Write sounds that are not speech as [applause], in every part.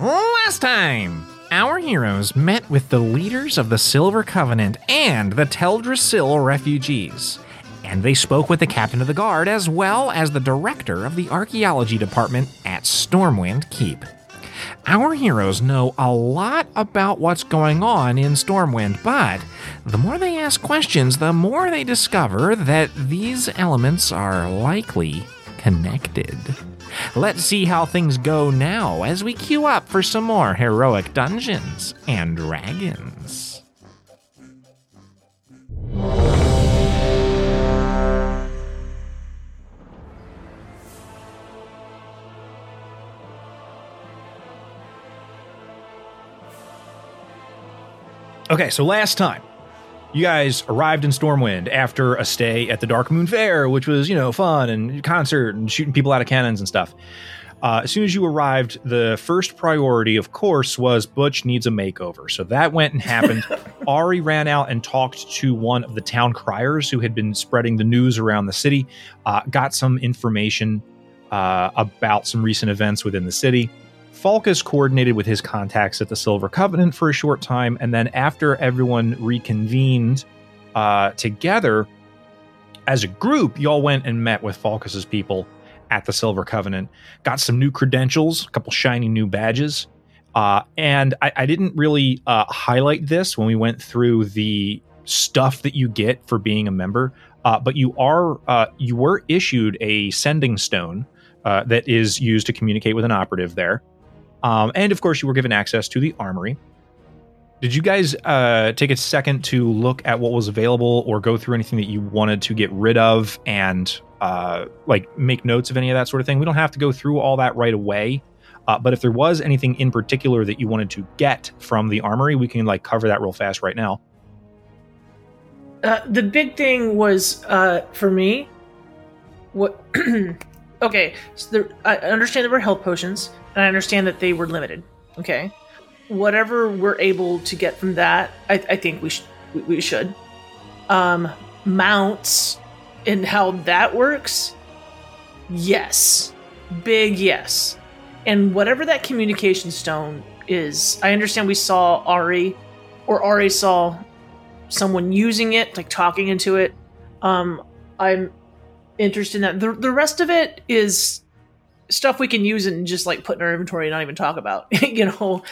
Last time, our heroes met with the leaders of the Silver Covenant and the Teldrassil refugees. And they spoke with the captain of the guard as well as the director of the archaeology department at Stormwind Keep. Our heroes know a lot about what's going on in Stormwind, but the more they ask questions, the more they discover that these elements are likely connected. Let's see how things go now as we queue up for some more heroic Dungeons and Dragons. Okay, so last time, you guys arrived in Stormwind after a stay at the Darkmoon Faire, which was, you know, fun and concert and shooting people out of cannons and stuff. Uh, as soon as you arrived, the first priority, of course, was Butch needs a makeover. So that went and happened. [laughs] Ari ran out and talked to one of the town criers who had been spreading the news around the city, uh, got some information uh, about some recent events within the city. Falcus coordinated with his contacts at the Silver Covenant for a short time, and then after everyone reconvened uh, together as a group, y'all went and met with Falcus's people at the Silver Covenant, got some new credentials, a couple shiny new badges. Uh, and I, I, didn't really uh, highlight this when we went through the stuff that you get for being a member, uh, but you are uh, you were issued a sending stone uh, that is used to communicate with an operative there. Um, and of course, you were given access to the armory. Did you guys uh, take a second to look at what was available or go through anything that you wanted to get rid of and uh, like make notes of any of that sort of thing? We don't have to go through all that right away. Uh, but if there was anything in particular that you wanted to get from the armory, we can like cover that real fast right now. Uh, the big thing was uh, for me. What? [clears throat] okay, so there, I understand there were health potions and I understand that they were limited. Okay, whatever we're able to get from that, I, I think we should we, we should. Um, mounts and how that works, yes, big yes, and whatever that communication stone is, I understand we saw Ari, or Ari saw someone using it, like talking into it. Um, I'm interested in that. The the rest of it is stuff we can use and just like put in our inventory and not even talk about. [laughs] you know.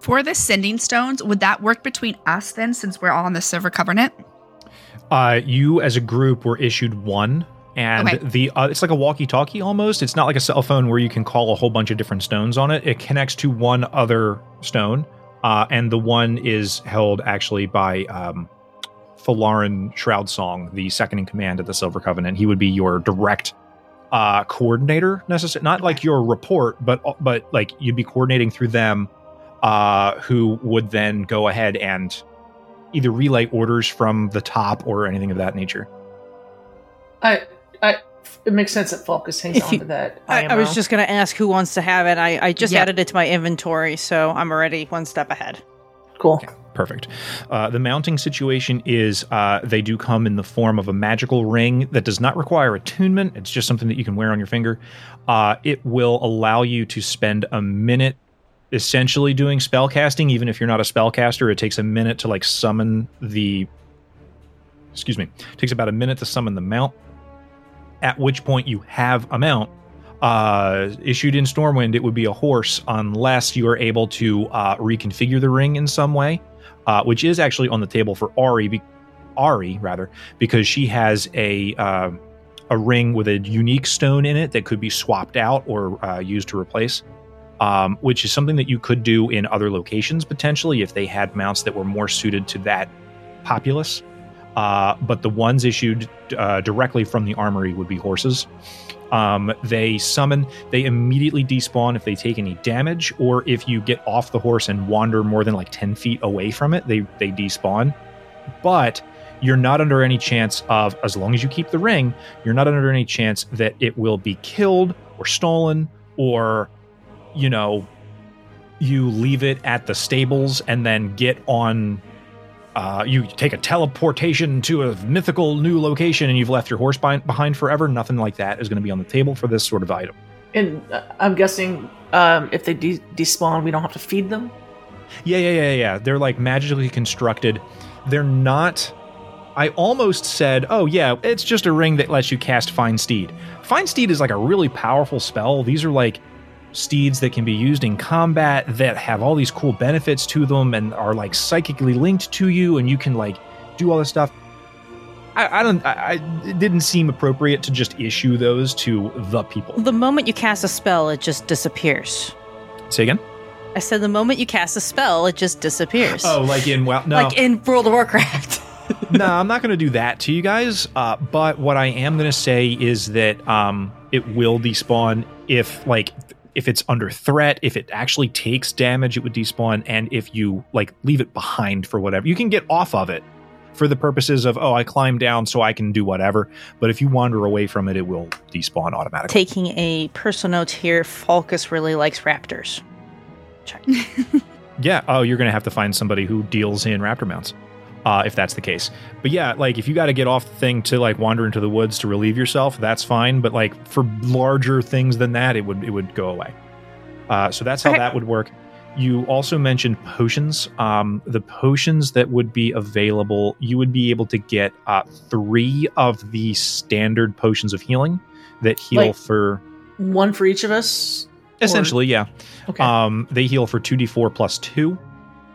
For the sending stones, would that work between us then, since we're all on the Silver Covenant? Uh, you as a group were issued one, and Okay. the uh, it's like a walkie-talkie almost. It's not like a cell phone where you can call a whole bunch of different stones on it. It connects to one other stone, uh, and the one is held actually by um, Falaran Shroud Song, the second in command at the Silver Covenant. He would be your direct uh, coordinator, necessarily not like your report, but but like you'd be coordinating through them, uh, who would then go ahead and either relay orders from the top or anything of that nature. I, I, it makes sense that Falcus hangs on to that. I, I was just going to ask who wants to have it. I, I just Yeah. added it to my inventory, so I'm already one step ahead. cool. Perfect. Uh, the mounting situation is uh, they do come in the form of a magical ring that does not require attunement. It's just something that you can wear on your finger. Uh, it will allow you to spend a minute essentially doing spell casting, even if you're not a spellcaster. It takes a minute to like summon the. Excuse me. It takes about a minute to summon the mount. At which point you have a mount. Uh, issued in Stormwind, it would be a horse unless you are able to uh, reconfigure the ring in some way uh, which is actually on the table for Ari, be- Ari rather, because she has a uh, a ring with a unique stone in it that could be swapped out or uh, used to replace. Um, which is something that you could do in other locations potentially if they had mounts that were more suited to that populace. Uh, but the ones issued uh, directly from the armory would be horses. Um, they summon, they immediately despawn if they take any damage, or if you get off the horse and wander more than like 10 feet away from it, they, they despawn. But you're not under any chance of, as long as you keep the ring, you're not under any chance that it will be killed or stolen or, you know, you leave it at the stables and then get on uh, you take a teleportation to a mythical new location and you've left your horse behind, behind forever. Nothing like that is going to be on the table for this sort of item. And uh, I'm guessing um, if they de- despawn, we don't have to feed them. Yeah, yeah, yeah, yeah. They're like magically constructed. They're not. I almost said, oh, yeah, it's just a ring that lets you cast Find Steed. Find Steed is like a really powerful spell. These are like steeds that can be used in combat that have all these cool benefits to them and are like psychically linked to you and you can like do all this stuff i, I don't I, I it didn't seem appropriate to just issue those to the people The moment you cast a spell, it just disappears. say again I said the moment you cast a spell, it just disappears. oh like in well no Like in World of Warcraft. [laughs] no, I'm not going to do that to you guys. Uh, but what I am going to say is that um, it will despawn if, like, if it's under threat. If it actually takes damage, it would despawn. And if you like leave it behind for whatever, you can get off of it for the purposes of oh, I climb down so I can do whatever. But if you wander away from it, it will despawn automatically. Taking a personal note here, Falcus really likes raptors. Check. [laughs] Yeah. Oh, you're going to have to find somebody who deals in raptor mounts. Uh, if that's the case. But yeah, like if you got to get off the thing to like wander into the woods to relieve yourself, that's fine. But like for larger things than that, it would it would go away. Uh, so that's how Okay. that would work. You also mentioned potions. Um, the potions that would be available, you would be able to get uh, three of the standard potions of healing that heal Like- for One for each of us. essentially, yeah. Okay. Um, they heal for 2d4 plus 2.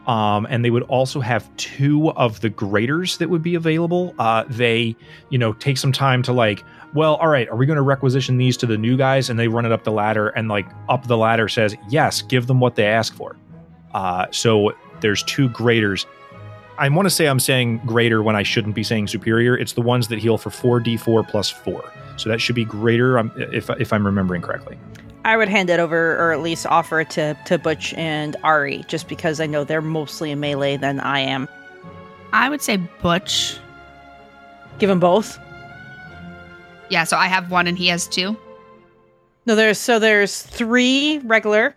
Um, and they would also have two of the graders that would be available. Uh, they, you know, take some time to like, well, all right, are we going to requisition these to the new guys? And they run it up the ladder, and like up the ladder says, yes, give them what they ask for. Uh, so there's two graders. I want to say I'm saying greater when I shouldn't be saying superior. It's the ones that heal for 4d4 plus 4. So that should be greater um, if, if I'm remembering correctly. I would hand it over, or at least offer it to, to Butch and Ari, just because I know they're mostly in melee than I am. I would say Butch. Give them both. Yeah, so I have one and he has two. No, there's so there's three regular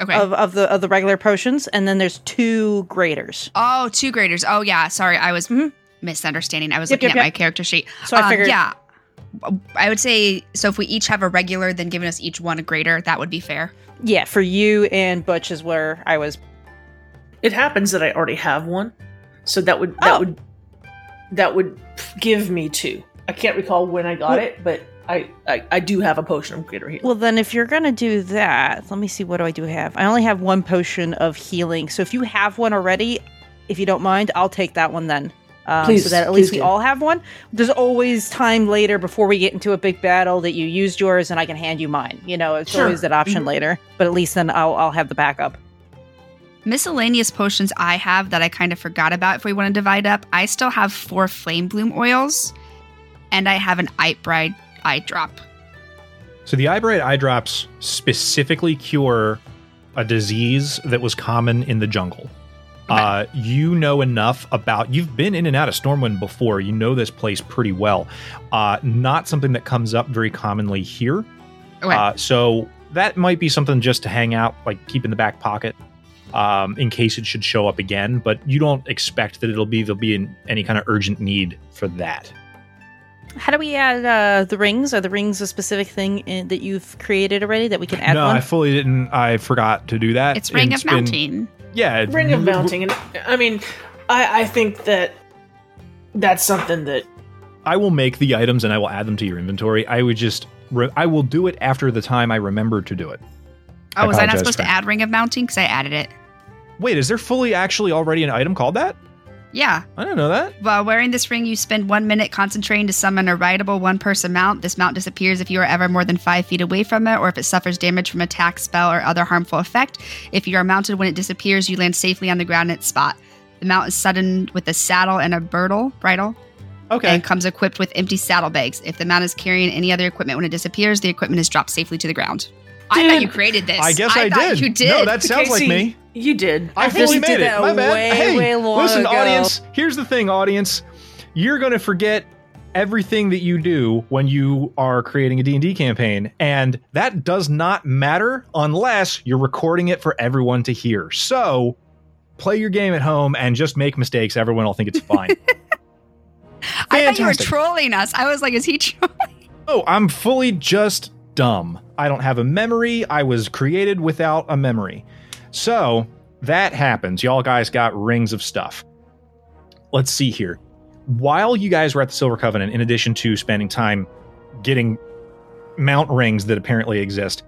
Okay. of, of the of the regular potions, and then there's two graders. oh, two graders. Oh, yeah. Sorry, I was Mhm. misunderstanding. I was Yep, looking yep, at yep. my character sheet. So I Um, figured, yeah. I would say so. If we each have a regular, then giving us each one a grader, that would be fair. yeah, for you and Butch is where I was. It happens that I already have one, so that would that Oh. would that would give me two. I can't recall when I got Well- it, but I, I I do have a potion of greater heal. Well, then if you're gonna do that, let me see. What do I do have? I only have one potion of healing. So if you have one already, if you don't mind, I'll take that one then. Um, Please, so that at least we do. all have one. There's always time later before we get into a big battle that you used yours and I can hand you mine. You know, it's Sure. always that option Mhm. later. But at least then I'll I'll have the backup. Miscellaneous potions I have that I kind of forgot about if we want to divide up. I still have four flame bloom oils, and I have an Ight Bride eye drop. So the eye bright eye drops specifically cure a disease that was common in the jungle. Okay. Uh, you know enough about. You've been in and out of Stormwind before. You know this place pretty well. Uh, not something that comes up very commonly here. Okay. Uh, so that might be something just to hang out, like keep in the back pocket, um, in case it should show up again. But you don't expect that it'll be there'll be in any kind of urgent need for that. How do we add uh, the rings? Are the rings a specific thing in, that you've created already that we can add no, one? I fully didn't. I forgot to do that. it's Ring It's of been- Mounting. Yeah, Ring of mounting, and I mean, I I think that that's something that I will make the items and I will add them to your inventory. I would just, re- I will do it after the time I remember to do it. Oh, was I not supposed to add Ring of Mounting? Because I added it. Wait, is there fully actually already an item called that? Yeah. I didn't know that. While wearing this ring, you spend one minute concentrating to summon a rideable one person mount. This mount disappears if you are ever more than five feet away from it, or if it suffers damage from attack, spell, or other harmful effect. If you are mounted when it disappears, you land safely on the ground in its spot. The mount is sudden with a saddle and a bridle. Bridle. Okay. And comes equipped with empty saddlebags. If the mount is carrying any other equipment when it disappears, the equipment is dropped safely to the ground. I thought you created this. I guess I, thought did. You did. No, that sounds like me. You did. I, think fully made it. that My bad. way, hey, way long listen, ago. audience. Here's the thing, audience. You're going to forget everything that you do when you are creating a D&D campaign, and that does not matter unless you're recording it for everyone to hear. So, play your game at home and just make mistakes. Everyone will think it's fine. [laughs] I thought you were trolling us. I was like, is he trolling? Oh, I'm fully just dumb. I don't have a memory. I was created without a memory. So that happens. Y'all guys got rings of stuff. Let's see here. While you guys were at the Silver Covenant, in addition to spending time getting mount rings that apparently exist,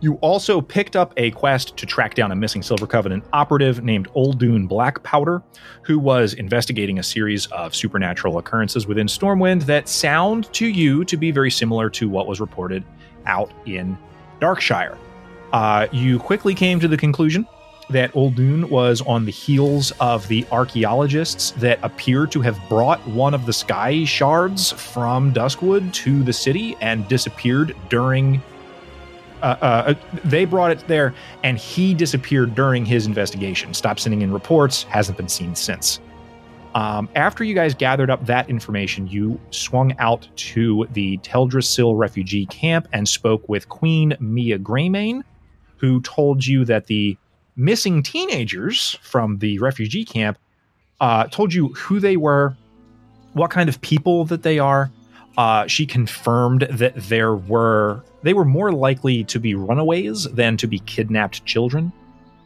you also picked up a quest to track down a missing Silver Covenant operative named Oldune Black Powder, who was investigating a series of supernatural occurrences within Stormwind that sound to you to be very similar to what was reported out in Darkshire. Uh, you quickly came to the conclusion that Oldune was on the heels of the archaeologists that appear to have brought one of the sky shards from Duskwood to the city and disappeared during uh, uh, they brought it there, and he disappeared during his investigation. Stopped sending in reports, hasn't been seen since. Um, after you guys gathered up that information, you swung out to the Teldrassil refugee camp and spoke with Queen Mia Greymane, who told you that the missing teenagers from the refugee camp uh, told you who they were, what kind of people that they are. Uh, she confirmed that there were they were more likely to be runaways than to be kidnapped children.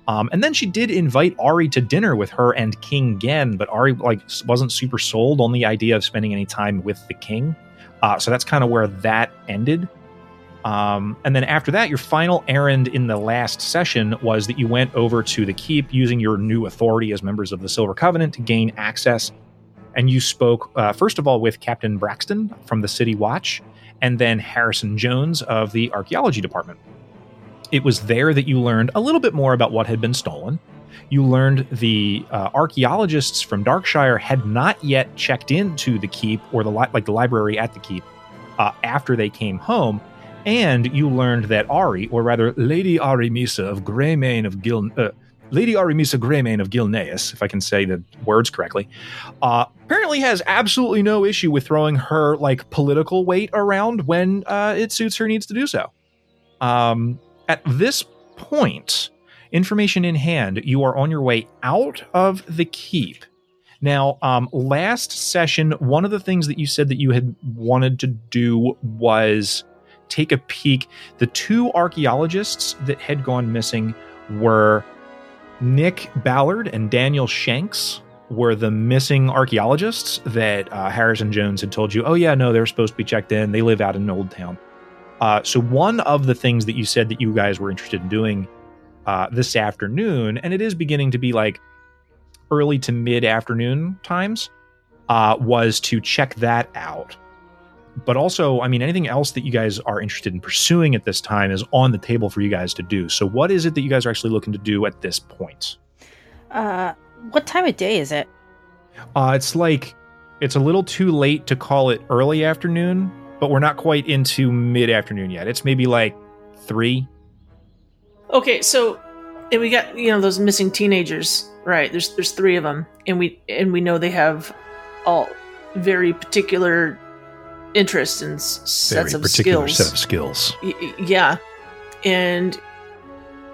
Um, and then she did invite Ari to dinner with her and King Genn, but Ari like wasn't super sold on the idea of spending any time with the king. Uh, so that's kind of where that ended. Um, and then after that, your final errand in the last session was that you went over to the keep using your new authority as members of the Silver Covenant to gain access. And you spoke, uh, first of all, with Captain Braxton from the City Watch, and then Harrison Jones of the Archaeology Department. It was there that you learned a little bit more about what had been stolen. You learned the uh, archaeologists from Darkshire had not yet checked into the keep or the li- like the library at the keep uh, after they came home, and you learned that Ari, or rather Lady Ari Misa of Greymane of Gil, uh, Lady Ari Misa Greymane of Gilneas, if I can say the words correctly, uh, apparently has absolutely no issue with throwing her like political weight around when uh, it suits her needs to do so. Um, at this point, information in hand, you are on your way out of the keep. Now, um, last session, one of the things that you said that you had wanted to do was take a peek. The two archaeologists that had gone missing were Nick Ballard and Daniel Shanks were the missing archaeologists that uh, Harrison Jones had told you, oh, yeah, no, they're supposed to be checked in. They live out in Old Town. Uh, so, one of the things that you said that you guys were interested in doing uh, this afternoon, and it is beginning to be like early to mid afternoon times, uh, was to check that out. But also, I mean, anything else that you guys are interested in pursuing at this time is on the table for you guys to do. So, what is it that you guys are actually looking to do at this point? Uh, what time of day is it? Uh, it's like it's a little too late to call it early afternoon, but we're not quite into mid afternoon yet. It's maybe like three. Okay, so and we got you know those missing teenagers, right? There's there's three of them, and we and we know they have all very particular interests and s- sets of skills. set of skills. Y- y- yeah, and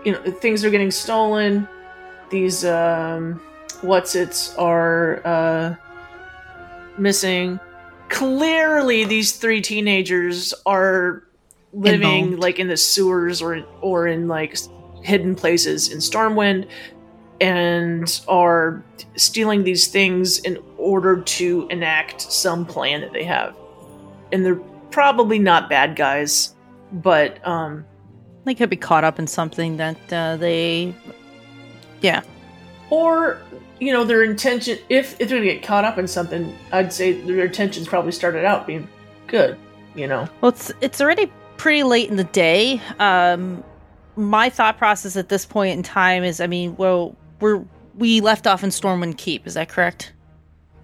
you know things are getting stolen. These um, what's its are uh, missing. Clearly, these three teenagers are living Involved. like in the sewers or or in like hidden places in Stormwind, and are stealing these things in order to enact some plan that they have. And they're probably not bad guys, but um, They could be caught up in something that uh, they. Yeah. or you know their intention if if they're gonna get caught up in something i'd say their intentions probably started out being good you know Well, it's it's already pretty late in the day. Um, my thought process at this point in time is, I mean, well, we're we left off in Stormwind Keep. Is that correct?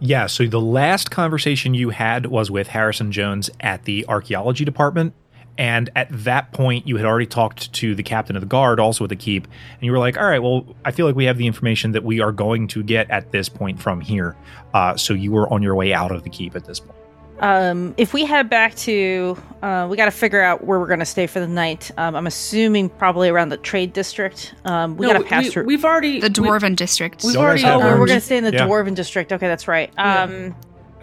Yeah, so the last conversation you had was with Harrison Jones at the archaeology department. And at that point, you had already talked to the captain of the guard, also at the keep, and you were like, "All right, well, I feel like we have the information that we are going to get at this point from here." Uh, so you were on your way out of the keep at this point. Um, if we head back to, uh, we got to figure out where we're going to stay for the night. Um, I'm assuming probably around the trade district. Um, we No, got to pass we, through. We've already The we- Dwarven district. We've Y'all already. guys oh, have we're, arms. we're going to stay in the Yeah. dwarven district. Okay, that's right. Yeah. Um,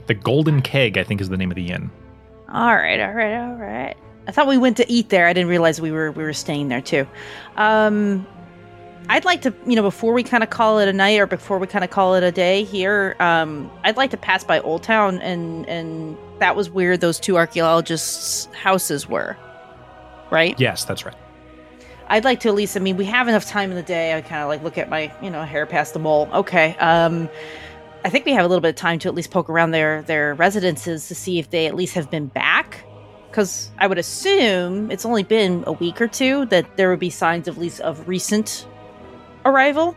The Golden Keg, I think, is the name of the inn. all right, all right, all right. I thought we went to eat there. I didn't realize we were we were staying there too. Um, I'd like to, you know, before we kind of call it a night or before we kind of call it a day here, um, I'd like to pass by Old Town and and that was where those two archaeologists' houses were, right? Yes, that's right. I'd like to at least. I mean, we have enough time in the day. I kind of like look at my, you know, hair past the mole. Okay. Um, I think we have a little bit of time to at least poke around their their residences to see if they at least have been back. Because I would assume it's only been a week or two that there would be signs of at least of recent arrival.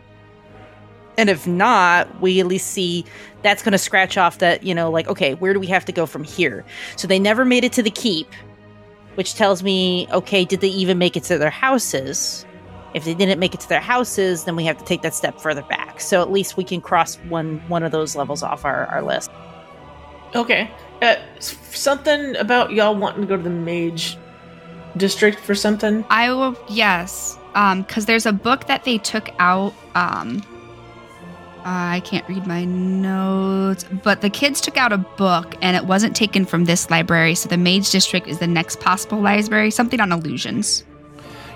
And if not, we at least see that's going to scratch off that, you know, like, okay, where do we have to go from here? So they never made it to the keep which tells me, okay, did they even make it to their houses? If they didn't make it to their houses, then we have to take that step further back. So at least we can cross one one of those levels off our, our list. Okay. Uh, something about y'all wanting to go to the mage district for something. I will, yes. Um, because there's a book that they took out. Um, I can't read my notes, but the kids took out a book and it wasn't taken from this library. So the Mage District is the next possible library, something on illusions.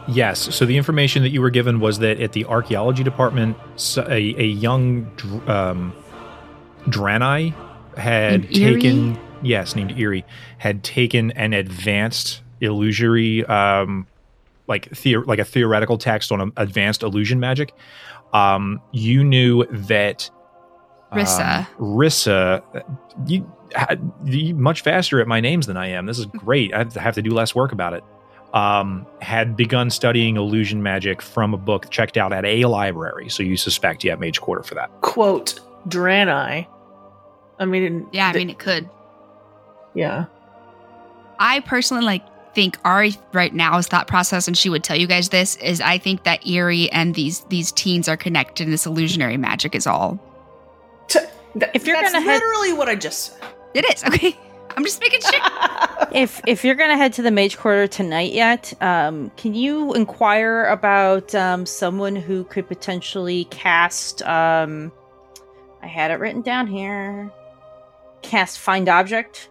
Yes. So the information that you were given was that at the archaeology department, a young dr- um, Draenei had Eerie? taken, yes, named Erie, had taken an advanced illusory, um, like theo- like a theoretical text on um, advanced illusion magic. Um, you knew that um, Rissa. Rissa, you, you much faster at my names than I am. This is great. I have to do less work about it um, had begun studying illusion magic from a book checked out at a library. So you suspect you have Mage Quarter for that. Quote Draenei. I mean, Yeah, I th- mean, it could. yeah. I personally like think Ari right now's thought process, and she would tell you guys this is I think that Eerie and these these teens are connected. and This illusionary magic is all. T- th- If you're that's gonna head- literally what I just said. It is okay. [laughs] I'm just making sure. [laughs] if if you're gonna head to the Mage Quarter tonight yet, um, can you inquire about um, someone who could potentially cast? Um, I had it written down here. Cast find object.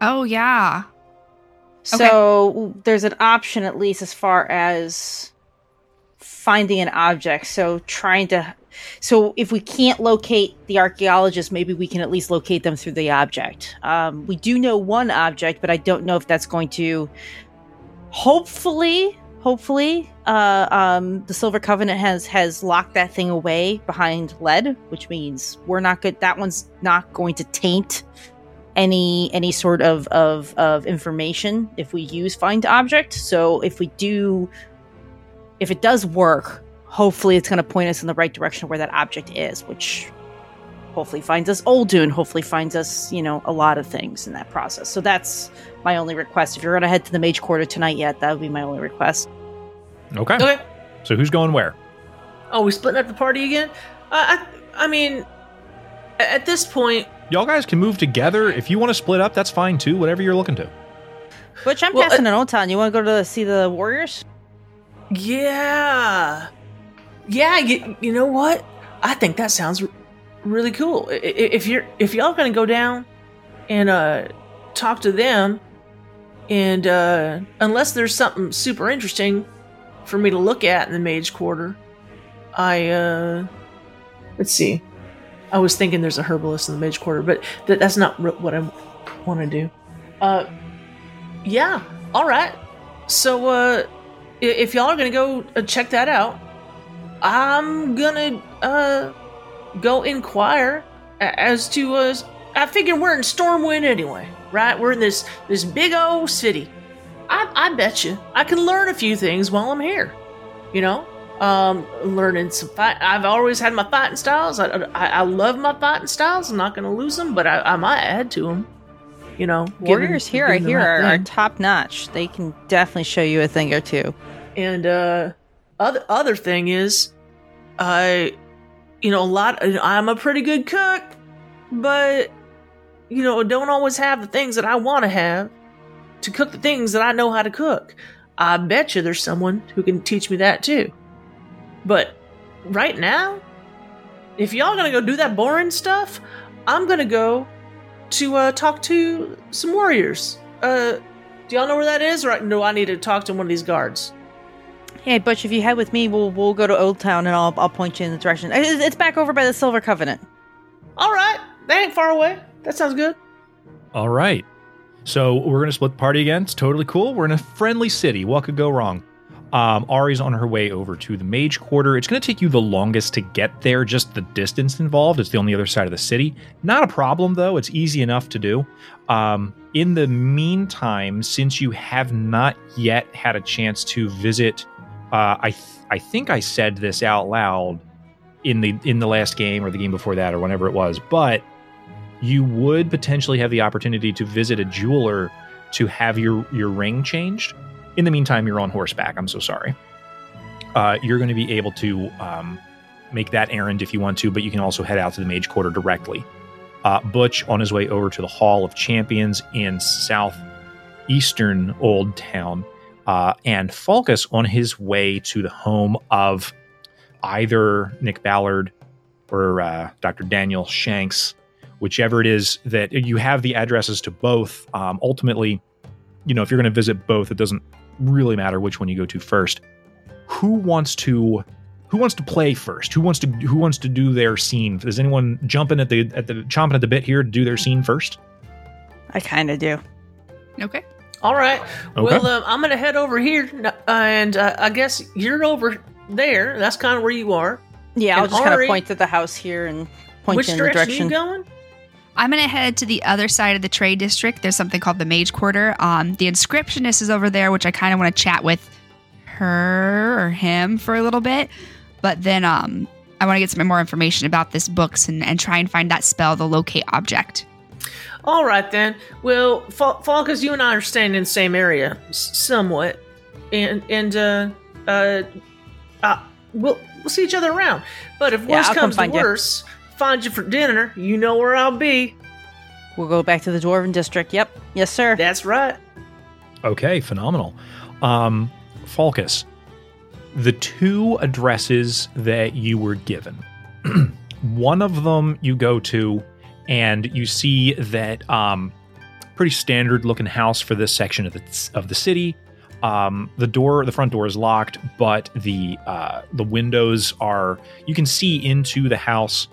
Oh yeah. So there's an option, at least as far as finding an object. So trying to, so if we can't locate the archaeologist, maybe we can at least locate them through the object. Um, we do know one object, but I don't know if that's going to. Hopefully, hopefully, uh, um, the Silver Covenant has has locked that thing away behind lead, which means we're not good. That one's not going to taint any any sort of, of of information if we use find object so if we do if it does work hopefully it's going to point us in the right direction where that object is which hopefully finds us Oldun, hopefully finds us you know a lot of things in that process so that's my only request if you're going to head to the mage quarter tonight yet that would be my only request Okay. Okay. So who's going where? Oh, we splitting up the party again? Uh, I, I mean, at this point, Y'all guys can move together. If you want to split up, that's fine too. Whatever you're looking to. which i'm Well, passing an old town you want to go to see the warriors yeah, yeah. You, you know what? I think that sounds r- really cool. I- i- If you're if y'all gonna go down and uh talk to them, and uh unless there's something super interesting for me to look at in the Mage Quarter, I uh let's see. I was thinking there's a herbalist in the Mage Quarter, but that, that's not what I want to do. Uh, yeah. All right. So uh, if y'all are gonna go uh, check that out, I'm gonna uh go inquire as to uh. I figure we're in Stormwind anyway, right? We're in this this big old city. I I bet you I can learn a few things while I'm here. You know, Um, learning some fight. I've always had my fighting styles. I, I, I love my fighting styles. I'm not going to lose them, but I, I might add to them. You know, Warriors here, I hear, are, are top notch. They can definitely show you a thing or two. And uh other other thing is I you know a lot I'm a pretty good cook, but you know, don't always have the things that I want to have to cook the things that I know how to cook. I bet you there's someone who can teach me that too. But right now, if y'all gonna go do that boring stuff, I'm gonna go to uh, talk to some warriors. Uh, do y'all know where that is, or do I need to talk to one of these guards? Hey, Butch, if you head with me, we'll we'll go to Old Town and I'll I'll point you in the direction. It's, it's back over by the Silver Covenant. All right, that ain't far away. That sounds good. All right. So we're going to split the party again. It's totally cool. We're in a friendly city. What could go wrong? Um, Ari's on her way over to the Mage Quarter. It's going to take you the longest to get there, just the distance involved. It's the only other side of the city. Not a problem, though. It's easy enough to do. Um, in the meantime, since you have not yet had a chance to visit, uh, I th- I think I said this out loud in the in the last game or the game before that or whenever it was, but you would potentially have the opportunity to visit a jeweler to have your your ring changed. In the meantime, you're on horseback. I'm so sorry. Uh, you're going to be able to um, make that errand if you want to, but you can also head out to the Mage Quarter directly. Uh, Butch on his way over to the Hall of Champions in southeastern Old Town, uh, and Falcus on his way to the home of either Nick Ballard or uh, Dr. Daniel Shanks whichever it is that you have the addresses to both. Um, ultimately, you know, if you're going to visit both, it doesn't really matter which one you go to first. Who wants to who wants to play first? Who wants to who wants to do their scene? Is anyone jumping at the at the chomping at the bit here to do their scene first? I kind of do. Okay. All right. Okay. Well, um, I'm gonna head over here, uh, and uh, I guess you're over there. That's kind of where you are. Yeah, I'll just kind of point to the house here and point Which you in the direction, direction. you going? I'm gonna head to the other side of the trade district. There's something called the Mage Quarter. Um, the inscriptionist is over there, which I kind of want to chat with her or him for a little bit. But then um, I want to get some more information about this books and, and try and find that spell, the locate object. All right then. Well, Falcus, you and I are staying in the same area, s- somewhat, and and uh, uh, uh, we'll we'll see each other around. But if Yeah, worse I'll comes to worse, you. Worse, find you for dinner. You know where I'll be. We'll go back to the Dwarven District. Yep. Yes, sir. That's right. Okay, phenomenal. Um, Falcus, the two addresses that you were given, [clears throat] one of them you go to, and you see that um, pretty standard looking house for this section of the of the city. Um, the door, the front door is locked, but the uh, the windows are. You can see into the house.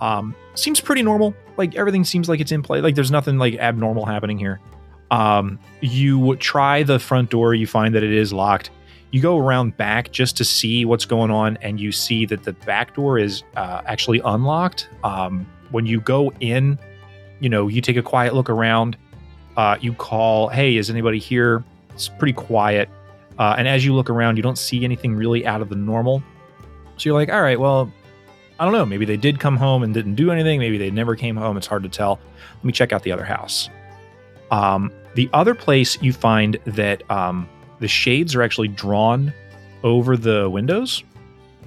Um, seems pretty normal. Like everything seems like it's in play. Like there's nothing like abnormal happening here. Um, you try the front door, you find that it is locked. You go around back just to see what's going on, and you see that the back door is uh, actually unlocked. Um, when you go in, you know, you take a quiet look around. Uh, you call, "Hey, is anybody here?" It's pretty quiet, uh, and as you look around, you don't see anything really out of the normal. So you're like, "All right, well, I don't know. Maybe they did come home and didn't do anything. Maybe they never came home. It's hard to tell. Let me check out the other house." Um, the other place you find that um, the shades are actually drawn over the windows.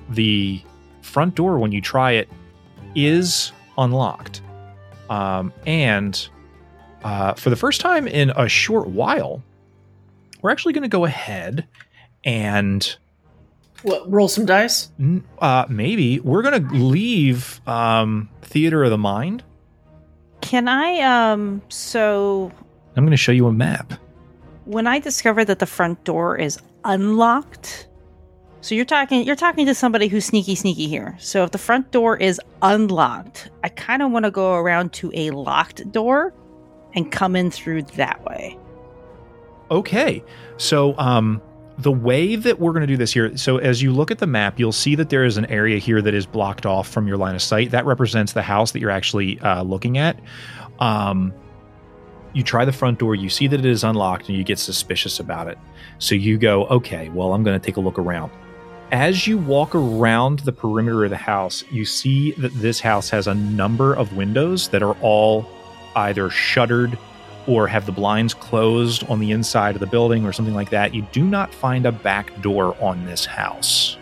The front door, when you try it, is unlocked. Um, and uh, for the first time in a short while, we're actually going to go ahead and What? Roll some dice. uh, maybe we're going to leave um, Theater of the Mind. Can I? Um. So I'm going to show you a map. when I discover that the front door is unlocked, so you're talking you're talking to somebody who's sneaky sneaky here. So if the front door is unlocked, I kind of want to go around to a locked door and come in through that way. Okay. So, um, the way that we're going to do this here, so as you look at the map, you'll see that there is an area here that is blocked off from your line of sight. That represents the house that you're actually uh, looking at. Um, you try the front door, you see that it is unlocked, and you get suspicious about it. So you go, okay, well, I'm going to take a look around. as you walk around the perimeter of the house, you see that this house has a number of windows that are all either shuttered or have the blinds closed on the inside of the building or something like that. You do not find a back door on this house.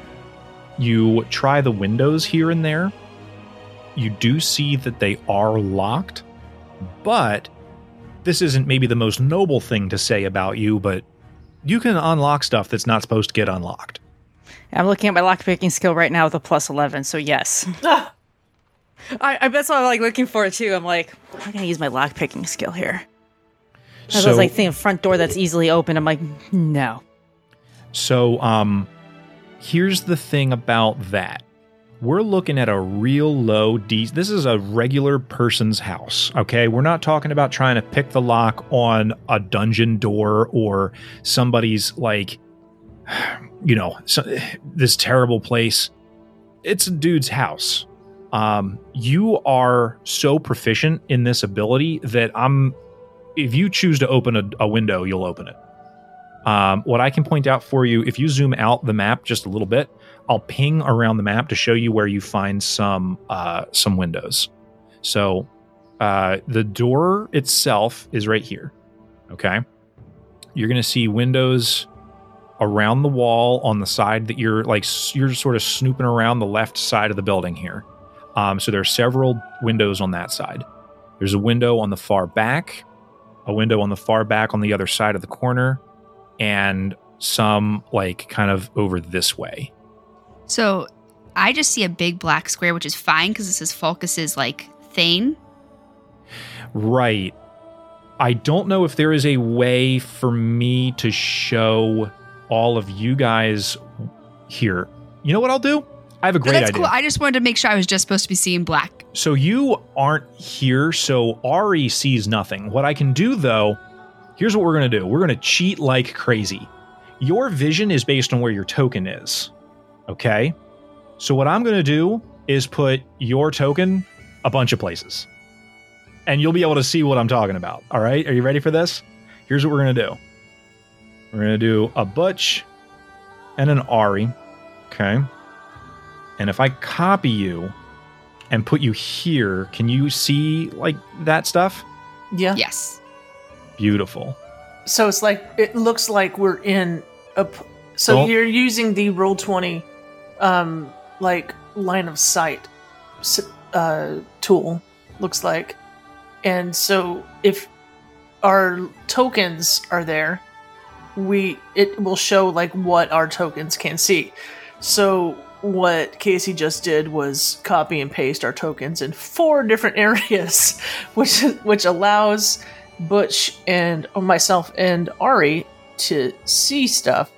You try the windows here and there. You do see that they are locked, but this isn't maybe the most noble thing to say about you, but you can unlock stuff that's not supposed to get unlocked. I'm looking at my lockpicking skill right now with a plus 11, so yes. [laughs] I, I that's what I'm like looking for too. I'm like, I'm gonna use my lockpicking skill here. I So- was like thinking front door that's easily open. I'm like, no. So, um, here's the thing about that. We're looking at a real low D. This is a regular person's house, okay? We're not talking about trying to pick the lock on a dungeon door or somebody's like, [sighs] you know, so, [sighs] this terrible place. It's a dude's house. Um, you are so proficient in this ability that I'm. If you choose to open a, a window, you'll open it. Um, what I can point out for you, if you zoom out the map just a little bit, I'll ping around the map to show you where you find some uh, some windows. So uh, the door itself is right here. Okay, you're gonna see windows around the wall on the side that you're like you're sort of snooping around the left side of the building here. Um, so there are several windows on that side. There's a window on the far back, a window on the far back on the other side of the corner, and some like kind of over this way. So I just see a big black square, which is fine because this is Falcus's like Thane. Right. I don't know if there is a way for me to show all of you guys here. You know what I'll do? I have a No, great that's idea. cool. I just wanted to make sure I was just supposed to be seeing black. So you aren't here, so Ari sees nothing. What I can do though, here's what we're gonna do. We're gonna cheat like crazy. Your vision is based on where your token is. Okay? So what I'm gonna do is put your token a bunch of places. And you'll be able to see what I'm talking about. All right? Are you ready for this? Here's what we're gonna do. We're gonna do a Butch and an Ari. Okay. And if I copy you, and put you here, can you see like that stuff? yeah. Yes. Beautiful. So it's like it looks like we're in a. p- So Don't- you're using the Roll20, um, like line of sight, uh, tool. Looks like, and so if our tokens are there, we it will show like what our tokens can see. So what Casey just did was copy and paste our tokens in four different [laughs] areas, which which allows Butch and or myself and Ari to see stuff.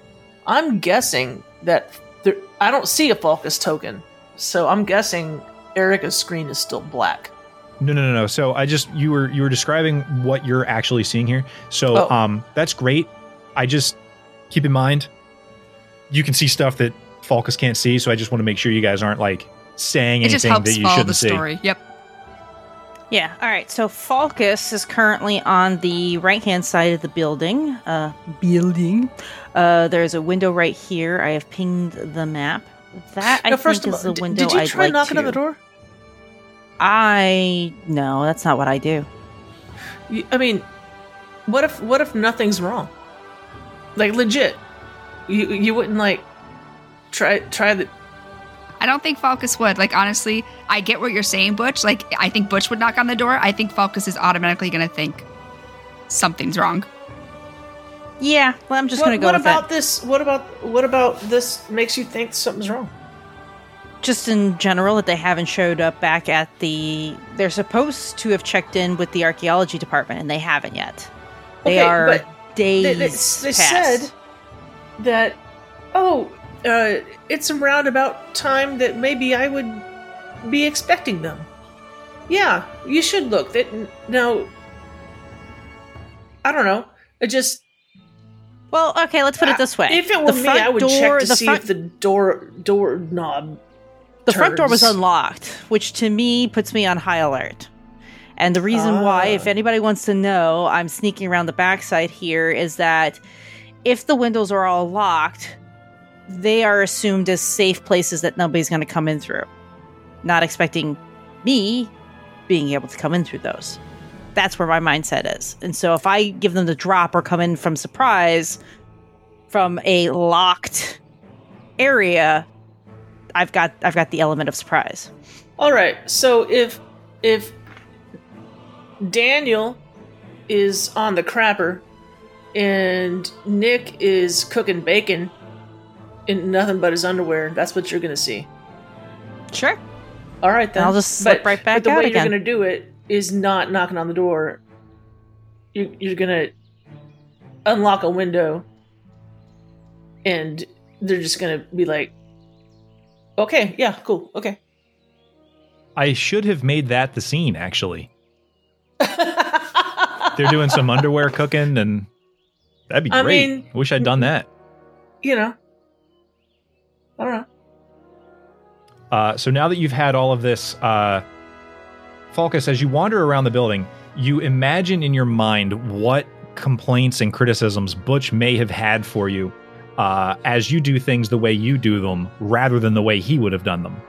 I'm guessing that there, I don't see a Falcus token, so I'm guessing Erica's screen is still black. No, no, no, no. So I just you were you were describing what you're actually seeing here. So Oh. um that's great. I just keep in mind you can see stuff that Falcus can't see, so I just want to make sure you guys aren't like saying It just anything helps that you shouldn't the see. Yep. Yeah. All right. So Falcus is currently on the right hand side of the building. Uh, building. Uh, there's a window right here. I have pinged the map. That I Now, first think of is the d- window did you I'd try like knocking to. on the door? I no, that's not what I do. I mean, what if what if nothing's wrong? Like legit, you you wouldn't like try try the I don't think Falcus would. Like honestly, I get what you're saying, Butch. Like I think Butch would knock on the door. I think Falcus is automatically gonna think something's wrong. Yeah. Well, I'm just gonna go what with about that. this? What about what about this makes you think something's wrong? Just in general, that they haven't showed up back at the. They're supposed to have checked in with the archaeology department, and they haven't yet. They Okay, are but days They, they, they past. said that oh, uh, it's around about time that maybe I would be expecting them. Yeah, you should look. That now, I don't know. It just Well, okay, let's put it this way. If it were the me, I would door, check to see front, if the door door knob. the front door was unlocked, which to me puts me on high alert. And the reason why, Ah. if anybody wants to know, I'm sneaking around the backside here is that if the windows are all locked, they are assumed as safe places that nobody's going to come in through. Not expecting me being able to come in through those. That's where my mindset is. And so if I give them the drop or come in from surprise from a locked area, I've got I've got the element of surprise. All right. So if if Daniel is on the crapper and Nick is cooking bacon in nothing but his underwear, that's what you're gonna see. Sure. All right then. I'll just slip right back But the out way again. you're gonna do it is not knocking on the door. You, you're gonna unlock a window, and they're just gonna be like, "Okay, yeah, cool, okay." I should have made that the scene, actually. They're doing some [laughs] underwear cooking, and that'd be I great. mean- I wish I'd done that. You know, I don't know. Uh, so now that you've had all of this, uh, Falcus, as you wander around the building, you imagine in your mind what complaints and criticisms Butch may have had for you uh, as you do things the way you do them rather than the way he would have done them.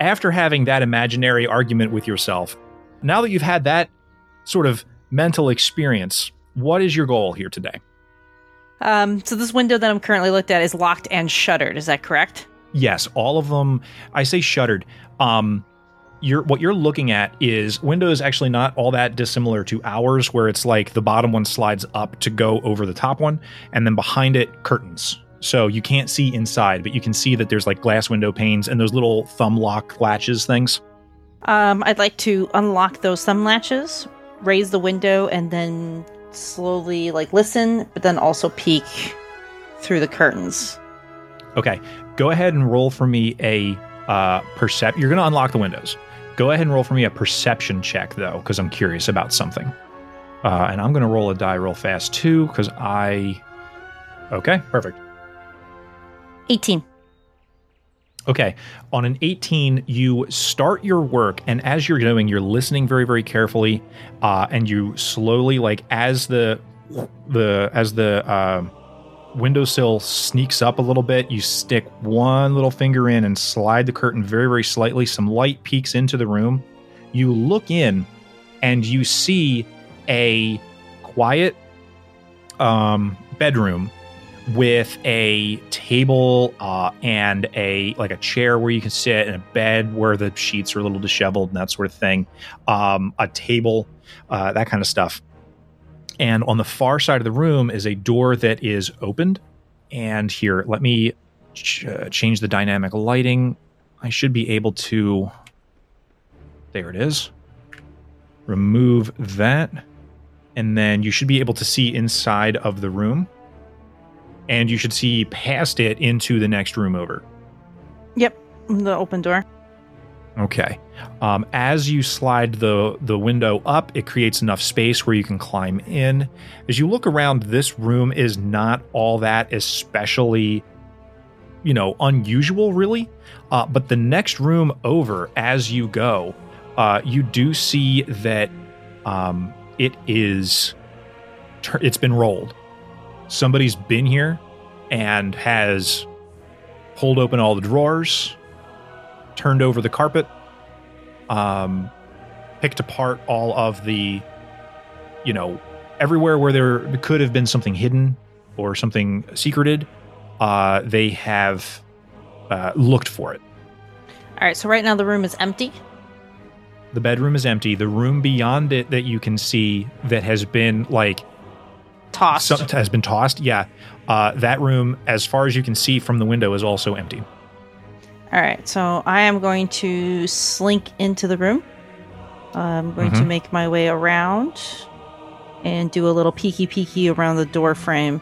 After having that imaginary argument with yourself, now that you've had that sort of mental experience, what is your goal here today? Um, so this window that I'm currently looked at is locked and shuttered. Is that correct? Yes, all of them. I say shuttered. Um, you're what you're looking at is Windows actually not all that dissimilar to ours, where it's like the bottom one slides up to go over the top one, and then behind it curtains. So you can't see inside, but you can see that there's like glass window panes and those little thumb lock latches things. Um, I'd like to unlock those thumb latches, raise the window, and then slowly like listen, but then also peek through the curtains. Okay, go ahead and roll for me a uh, percept. You're going to unlock the windows. Go ahead and roll for me a perception check though, because I'm curious about something. Uh, and I'm going to roll a die real fast too, because I. Okay, perfect. 18. Okay, on an 18, you start your work, and as you're doing, you're listening very, very carefully, uh, and you slowly, like as the the as the uh, windowsill sneaks up a little bit, you stick one little finger in and slide the curtain very, very slightly. Some light peeks into the room. You look in, and you see a quiet um, bedroom with a table uh, and a like a chair where you can sit and a bed where the sheets are a little disheveled and that sort of thing. Um, a table uh, that kind of stuff. And on the far side of the room is a door that is opened. And here let me ch- uh, change the dynamic lighting. I should be able to there it is. Remove that. And then you should be able to see inside of the room and you should see past it into the next room over. Yep, the open door. Okay. Um, as you slide the the window up, it creates enough space where you can climb in. As you look around, this room is not all that especially, you know, unusual, really. Uh, but the next room over, as you go, uh, you do see that um, it is. It's been rolled. Somebody's been here and has pulled open all the drawers, turned over the carpet, um, picked apart all of the, you know, everywhere where there could have been something hidden or something secreted. Uh, they have uh, looked for it. All right, so right now the room is empty. The bedroom is empty. The room beyond it that you can see that has been like Tossed. some, has been tossed. Yeah, uh, that room, as far as you can see from the window, is also empty. All right, so I am going to slink into the room. I'm going to Mhm. make my way around and do a little peeky peeky around the door frame.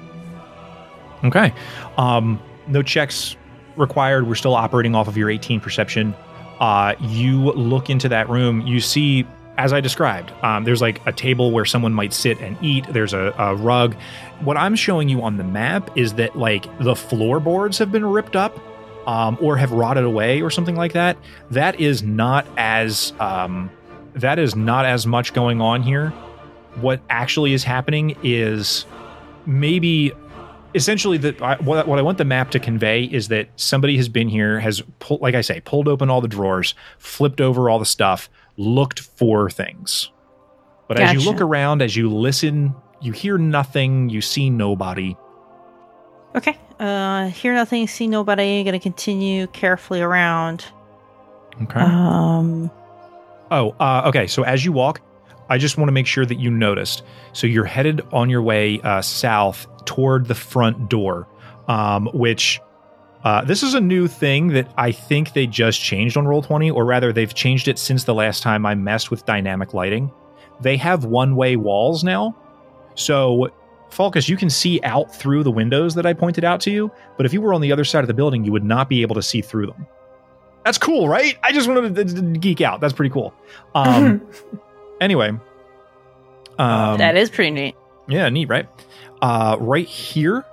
Okay. Um, no checks required. We're still operating off of your 18 perception. Uh, you look into that room. You see, as I described, um, there's like a table where someone might sit and eat. There's a, a rug. What I'm showing you on the map is that like the floorboards have been ripped up. Um, or have rotted away or something like that. That is not as um, that is not as much going on here. What actually is happening is maybe essentially the I, what, what I want the map to convey is that somebody has been here, has pull, like I say, pulled open all the drawers, flipped over all the stuff, looked for things. But as you look around, as you listen, you hear nothing, you see nobody. Okay. Uh, hear nothing, see nobody. Gonna continue carefully around. Okay. Um, Oh, uh, okay. So as you walk, I just want to make sure that you noticed. So you're headed on your way uh, south toward the front door, um, which uh, this is a new thing that I think they just changed on Roll20, or rather, they've changed it since the last time I messed with dynamic lighting. They have one way walls now. So, Falcus, you can see out through the windows that I pointed out to you, but if you were on the other side of the building, you would not be able to see through them. That's cool, right? I just wanted to, to- to geek out. That's pretty cool. Um, [laughs] anyway, um, that is pretty neat. yeah, neat, right? Uh, right here,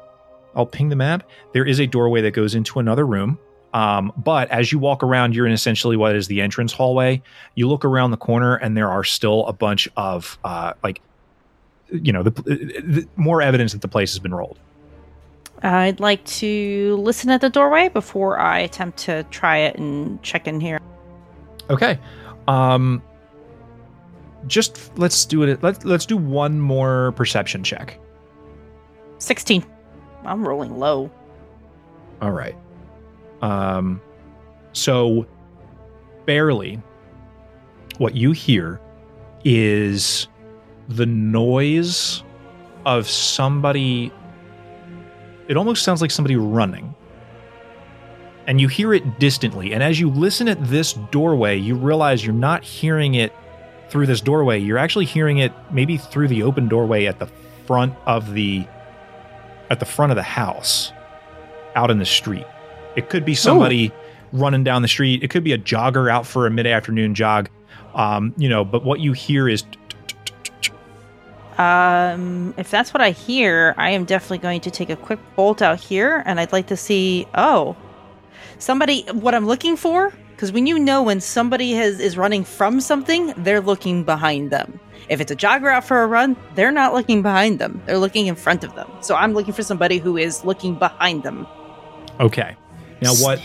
I'll ping the map. There is a doorway that goes into another room. Um, but as you walk around, you're in essentially what is the entrance hallway. You look around the corner, and there are still a bunch of uh, like, you know, the, the more evidence that the place has been rolled. I'd like to listen at the doorway before I attempt to try it and check in here. Okay. Um, just let's do it. Let's let's do one more perception check. 16. I'm rolling low. All right. Um, so barely what you hear is the noise of somebody. It almost sounds like somebody running. And you hear it distantly. And as you listen at this doorway, you realize you're not hearing it through this doorway. You're actually hearing it maybe through the open doorway at the front of the at the front of the house out in the street. It could be somebody running down the street. It could be a jogger out for a mid-afternoon jog. Um, you know, but what you hear is Um, if that's what I hear, I am definitely going to take a quick bolt out here, and I'd like to see. Oh, somebody. What I'm looking for, because when you know when somebody has is running from something, they're looking behind them. If it's a jogger out for a run, they're not looking behind them; they're looking in front of them. So I'm looking for somebody who is looking behind them. okay. Now what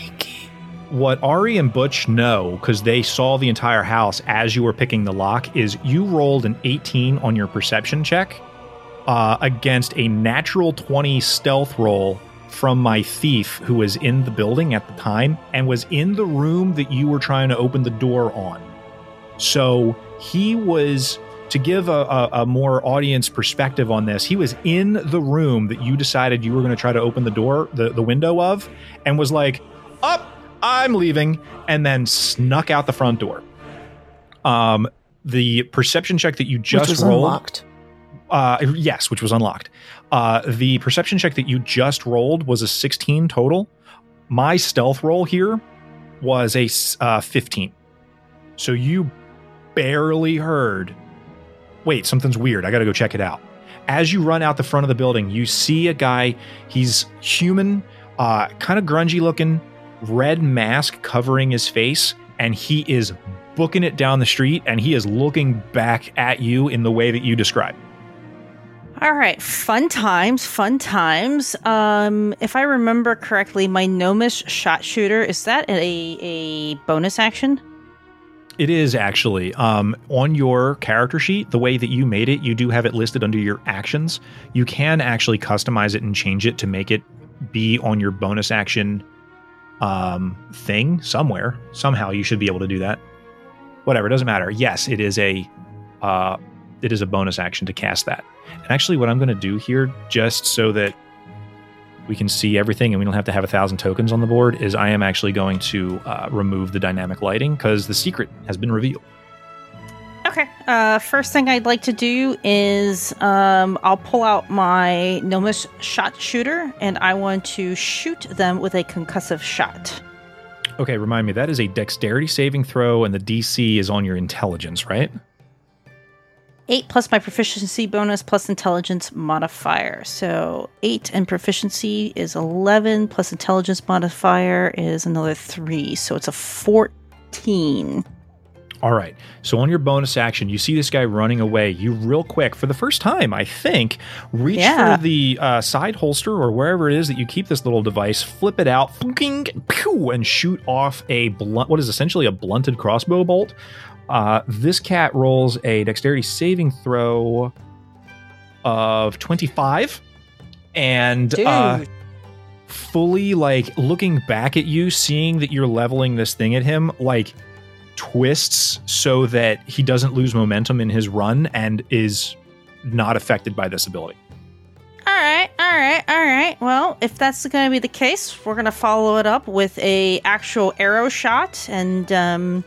what Ari and Butch know because they saw the entire house as you were picking the lock is you rolled an 18 on your perception check uh, against a natural 20 stealth roll from my thief who was in the building at the time and was in the room that you were trying to open the door on. So he was to give a, a, a more audience perspective on this. He was in the room that you decided you were going to try to open the door, the, the window of, and was like, "Up, I'm leaving," and then snuck out the front door. Um, the perception check that you just which was rolled, unlocked. uh, yes, which was unlocked. Uh, the perception check that you just rolled was a 16 total. My stealth roll here was a uh, 15. So you barely heard. Wait, something's weird. I got to go check it out. As you run out the front of the building, you see a guy. He's human, uh, kind of grungy looking, red mask covering his face, and he is booking it down the street and he is looking back at you in the way that you described. All right, fun times, fun times. Um, if I remember correctly, my gnomish shot shooter is that a a bonus action? It is actually um, on your character sheet. The way that you made it, you do have it listed under your actions. You can actually customize it and change it to make it be on your bonus action um, thing somewhere. Somehow, you should be able to do that. Whatever, it doesn't matter. Yes, it is a uh, it is a bonus action to cast that. And actually, what I'm going to do here, just so that we can see everything and we don't have to have a thousand tokens on the board, is I am actually going to uh, remove the dynamic lighting because the secret has been revealed. Okay. Uh, first thing I'd like to do is um, I'll pull out my gnomish shot shooter and I want to shoot them with a concussive shot. Okay, remind me, that is a dexterity saving throw, and the DC is on your intelligence, right? Eight plus my proficiency bonus plus intelligence modifier. So eight and proficiency is 11 plus intelligence modifier is another three. So it's a 14. All right. So on your bonus action, you see this guy running away. You real quick, for the first time, I think, reach Yeah. for the uh, side holster or wherever it is that you keep this little device, flip it out, and shoot off a blunt, what is essentially a blunted crossbow bolt. Uh, this cat rolls a dexterity saving throw of 25 and uh, fully like looking back at you seeing that you're leveling this thing at him like twists so that he doesn't lose momentum in his run and is not affected by this ability All right, all right, all right. Well, if that's going to be the case, we're going to follow it up with a actual arrow shot and um,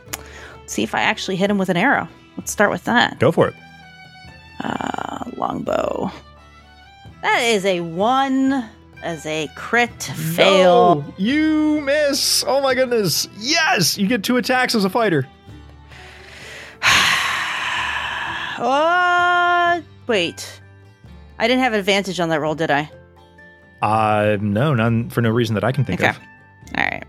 see if I actually hit him with an arrow. Let's start with that. go for it Uh, longbow. That is a one as a crit fail. No, you miss oh my goodness yes you get two attacks as a fighter [sighs] Uh, wait. I didn't have advantage on that roll, did I? uh no none for no reason that i can think Okay. of All right.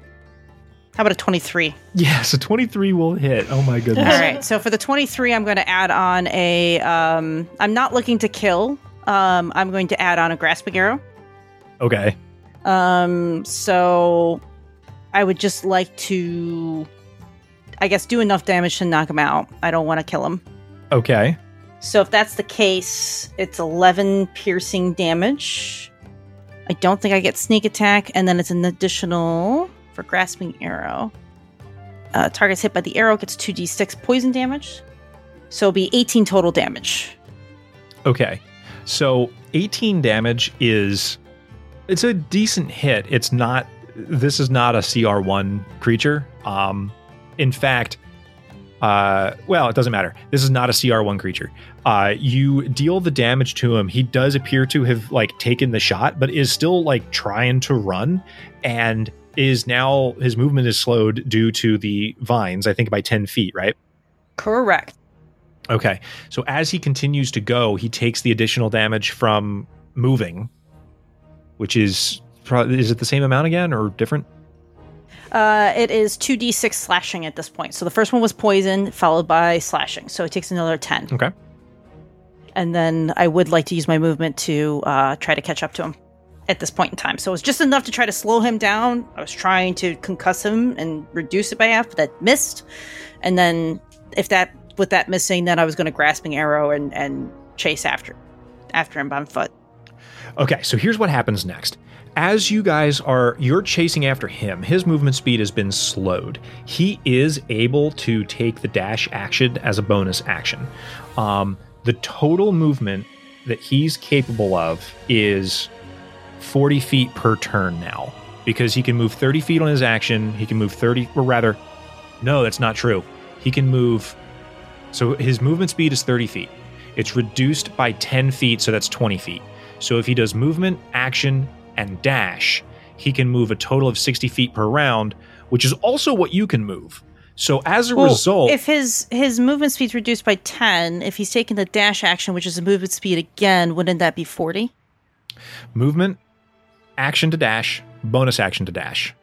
How about a 23? Yeah, so 23 will hit oh my goodness All right. So for the 23, I'm going to add on a. Um, I'm not looking to kill. Um, I'm going to add on a grasping arrow. okay Um, so I would just like to, I guess, do enough damage to knock him out. I don't want to kill him. okay So if that's the case, it's 11 piercing damage. I don't think I get sneak attack, and then it's an additional for grasping arrow. Uh, targets hit by the arrow gets 2d6 poison damage. So it'll be 18 total damage. Okay. So 18 damage is it's a decent hit. It's not this is not a CR1 creature. Um in fact, uh well, it doesn't matter. This is not a CR1 creature. Uh you deal the damage to him. He does appear to have like taken the shot but is still like trying to run and is now his movement is slowed due to the vines, I think by 10 feet, right? Correct. Okay. So as he continues to go, he takes the additional damage from moving, which is probably is it the same amount again or different? Uh, it is 2d6 slashing at this point. So the first one was poison, followed by slashing. So it takes another 10. Okay. and then I would like to use my movement to uh, try to catch up to him at this point in time. So it was just enough to try to slow him down. I was trying to concuss him and reduce it by half, but that missed. And then if that with that missing, then I was going to grasping arrow and and chase after after him on foot. Okay, so here's what happens next. As you guys are you're chasing after him, his movement speed has been slowed. He is able to take the dash action as a bonus action. Um, the total movement that he's capable of is 40 feet per turn now because he can move 30 feet on his action. He can move 30, or rather, no, that's not true. He can move, so his movement speed is 30 feet. It's reduced by 10 feet, so that's 20 feet. So if he does movement, action, and dash, he can move a total of 60 feet per round, which is also what you can move. So as a Well, result, if his his movement speed's reduced by ten, if he's taking the dash action, which is a movement speed again, wouldn't that be forty? movement, action to dash, bonus action to dash.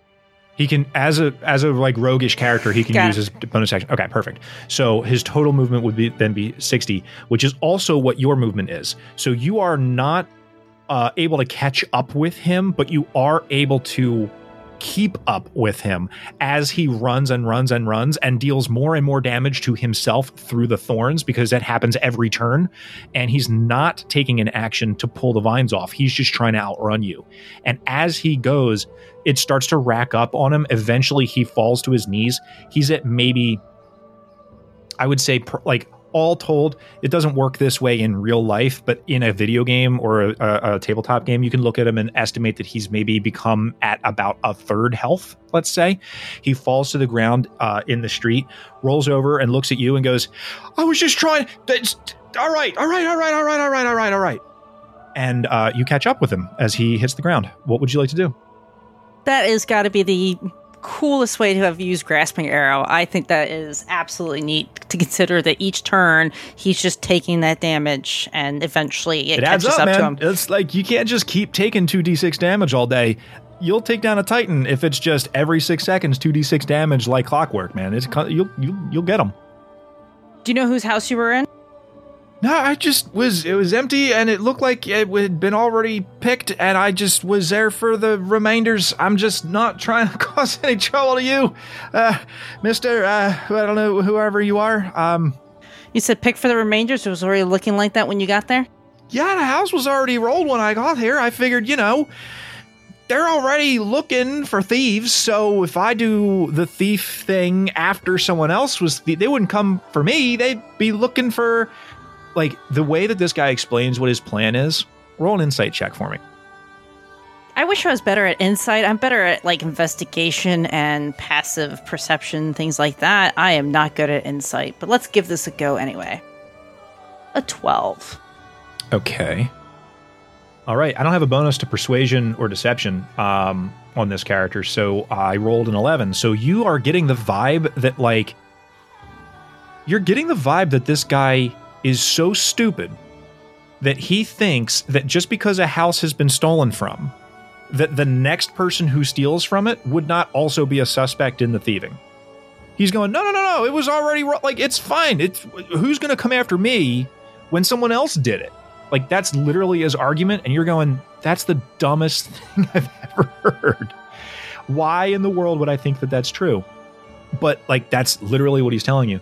He can as a as a like roguish character, he can Got use his bonus action. Okay, perfect. So his total movement would be then be 60, which is also what your movement is. So you are not uh, able to catch up with him, but you are able to keep up with him as he runs and runs and runs and deals more and more damage to himself through the thorns because that happens every turn. And he's not taking an action to pull the vines off. He's just trying to outrun you. And as he goes, it starts to rack up on him. Eventually, he falls to his knees. He's at maybe, I would say, pr- like all told, it doesn't work this way in real life, but in a video game or a, a, a tabletop game, you can look at him and estimate that he's maybe become at about a third health, let's say. He falls to the ground uh, in the street, rolls over and looks at you and goes, I was just trying. That's, all right, all right, all right, all right, all right, all right, all right. And uh, you catch up with him as he hits the ground. What would you like to do? That is got to be the coolest way to have used grasping arrow. I think that is absolutely neat to consider that each turn he's just taking that damage and eventually it, It adds up, up, to man. him. It's like you can't just keep taking 2d6 damage all day. You'll take down a titan if it's just every 6 seconds 2d6 damage like clockwork, man. It's you'll you'll, you'll get them. Do you know whose house you were in? No, I just was. It was empty, and it looked like it had been already picked, and I just was there for the remainders. I'm just not [laughs] trying to cause any trouble to you, uh, Mister. Uh, I don't know whoever you are. Um, You said pick for the remainders. It was already looking like that when you got there. yeah, the house was already rolled when I got here. I figured, you know, they're already looking for thieves. So if I do the thief thing after someone else was, they wouldn't come for me. They'd be looking for, like, the way that this guy explains what his plan is. Roll an insight check for me. I wish I was better at insight. I'm better at like investigation and passive perception, things like that. I am not good at insight, but let's give this a go anyway. A 12. Okay. All right. I don't have a bonus to persuasion or deception um, on this character, so I rolled an 11. So you are getting the vibe that, like, you're getting the vibe that this guy is so stupid that he thinks that just because a house has been stolen from, that the next person who steals from it would not also be a suspect in the thieving. He's going, no, no, no, no. It was already like it's fine. It's who's going to come after me when someone else did it? Like that's literally his argument, and you're going, that's the dumbest [laughs] thing I've ever heard. Why in the world would I think that that's true? But like that's literally what he's telling you.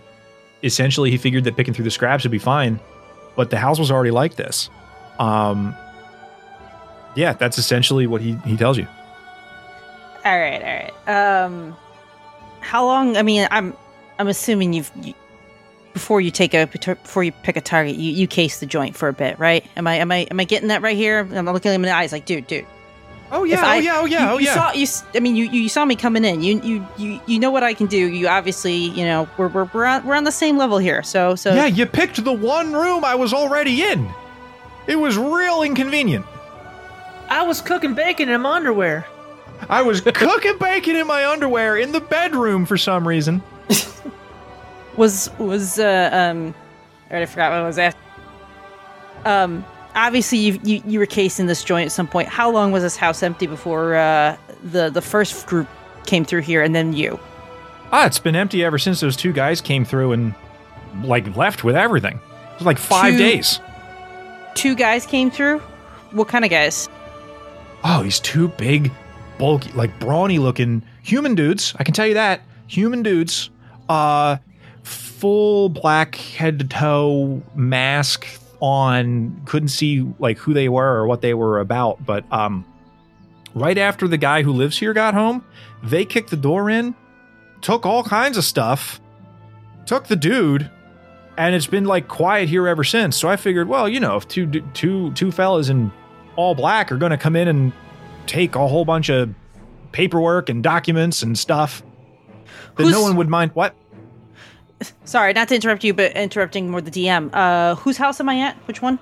Essentially, he figured that picking through the scraps would be fine, but the house was already like this. Um, yeah, that's essentially what he he tells you. All right, all right. Um how long I mean, I'm I'm assuming you've you, before you take a before you pick a target, you you case the joint for a bit, right? Am I am I am I getting that right here? I'm looking him in the eyes like, dude, dude. Oh yeah, I- You, oh yeah, oh yeah. you Saw, you, s- I mean, you, you saw me coming in. You, you, you, you know what I can do. You obviously, you know, we're, we're, we're, on, we're on the same level here. So, so yeah, you picked the one room I was already in. It was real inconvenient. I was cooking bacon in my underwear. I was [laughs] cooking bacon in my underwear in the bedroom for some reason. [laughs] was was uh, um, I already forgot what I was asked. Um, obviously you, you you were casing this joint at some point. How long was this house empty before uh, the the first group came through here, and then you? Ah, it's been empty ever since those two guys came through and like left with everything. It was like five Two- days. Two guys came through. What kind of guys? Oh, these two big, bulky, like brawny looking human dudes. I can tell you that. Human dudes. Uh full black head to toe mask on. Couldn't see like who they were or what they were about, but um right after the guy who lives here got home, they kicked the door in, took all kinds of stuff, took the dude, and it's been like quiet here ever since. So I figured, well, you know, if two two two fellas in all black are going to come in and take a whole bunch of paperwork and documents and stuff, then no one would mind. What? Sorry, not to interrupt you, but interrupting more the DM. Uh, whose house am I at? Which one?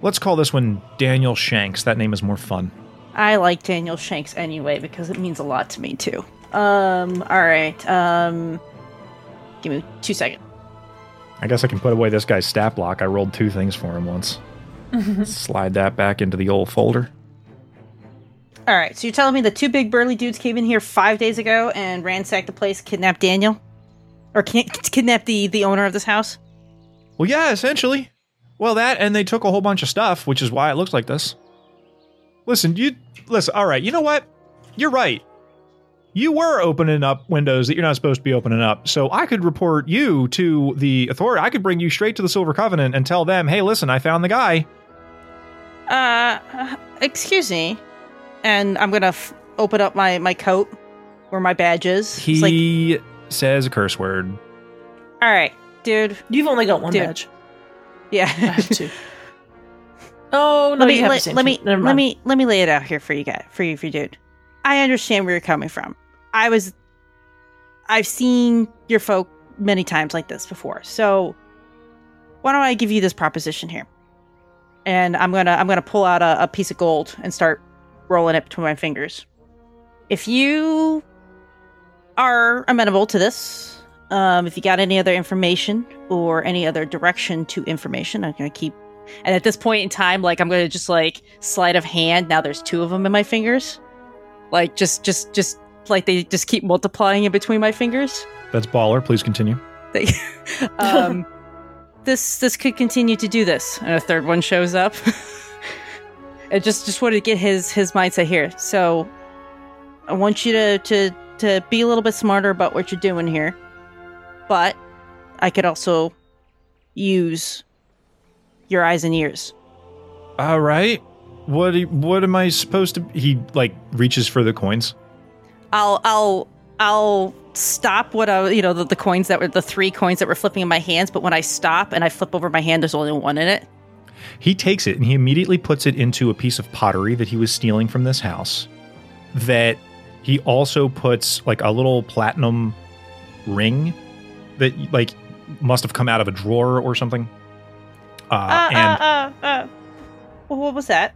Let's call this one Daniel Shanks. That name is more fun. I like Daniel Shanks anyway because it means a lot to me too. Um, all right. Um, give me two seconds. I guess I can put away this guy's stat block. I rolled two things for him once. [laughs] Slide that back into the old folder. All right. So you're telling me the two big burly dudes came in here five days ago and ransacked the place, kidnapped Daniel, or ki- kidnapped the the owner of this house? Well, yeah, essentially. Well, that and they took a whole bunch of stuff, which is why it looks like this. Listen, you listen. All right, you know what? You're right. You were opening up windows that you're not supposed to be opening up. So I could report you to the authority. I could bring you straight to the Silver Covenant and tell them, "Hey, listen, I found the guy." Uh, uh, excuse me. And I'm gonna f- open up my my coat where my badge is. It's like, He says a curse word. all right, dude. You've only got one Dude. badge. Yeah. I have two. [laughs] Oh no! let me you have the let, same let me Never let mind. me let me lay it out here for you guys for you for you dude. I understand where you're coming from. I was I've seen your folk many times like this before. So why don't I give you this proposition here? And I'm gonna I'm gonna pull out a, a piece of gold and start rolling it between my fingers. If you are amenable to this, um, if you got any other information or any other direction to information, I'm gonna keep and at this point in time, like I'm gonna just like sleight of hand. Now there's two of them in my fingers, like just just just like they just keep multiplying in between my fingers. That's baller. Please continue. [laughs] Um, this this could continue to do this, and a third one shows up. [laughs] I just just wanted to get his his mindset here. So, I want you to to to be a little bit smarter about what you're doing here, but I could also use your eyes and ears. All right. What what am I supposed to? He like reaches for the coins. I'll I'll I'll stop what I you know the, the coins that were the three coins that were flipping in my hands, but when I stop and I flip over my hand, there's only one in it. He takes it and he immediately puts it into a piece of pottery that he was stealing from this house. That he also puts like a little platinum ring that like must have come out of a drawer or something. Uh, Uh, and uh, uh, uh. Well, what was that?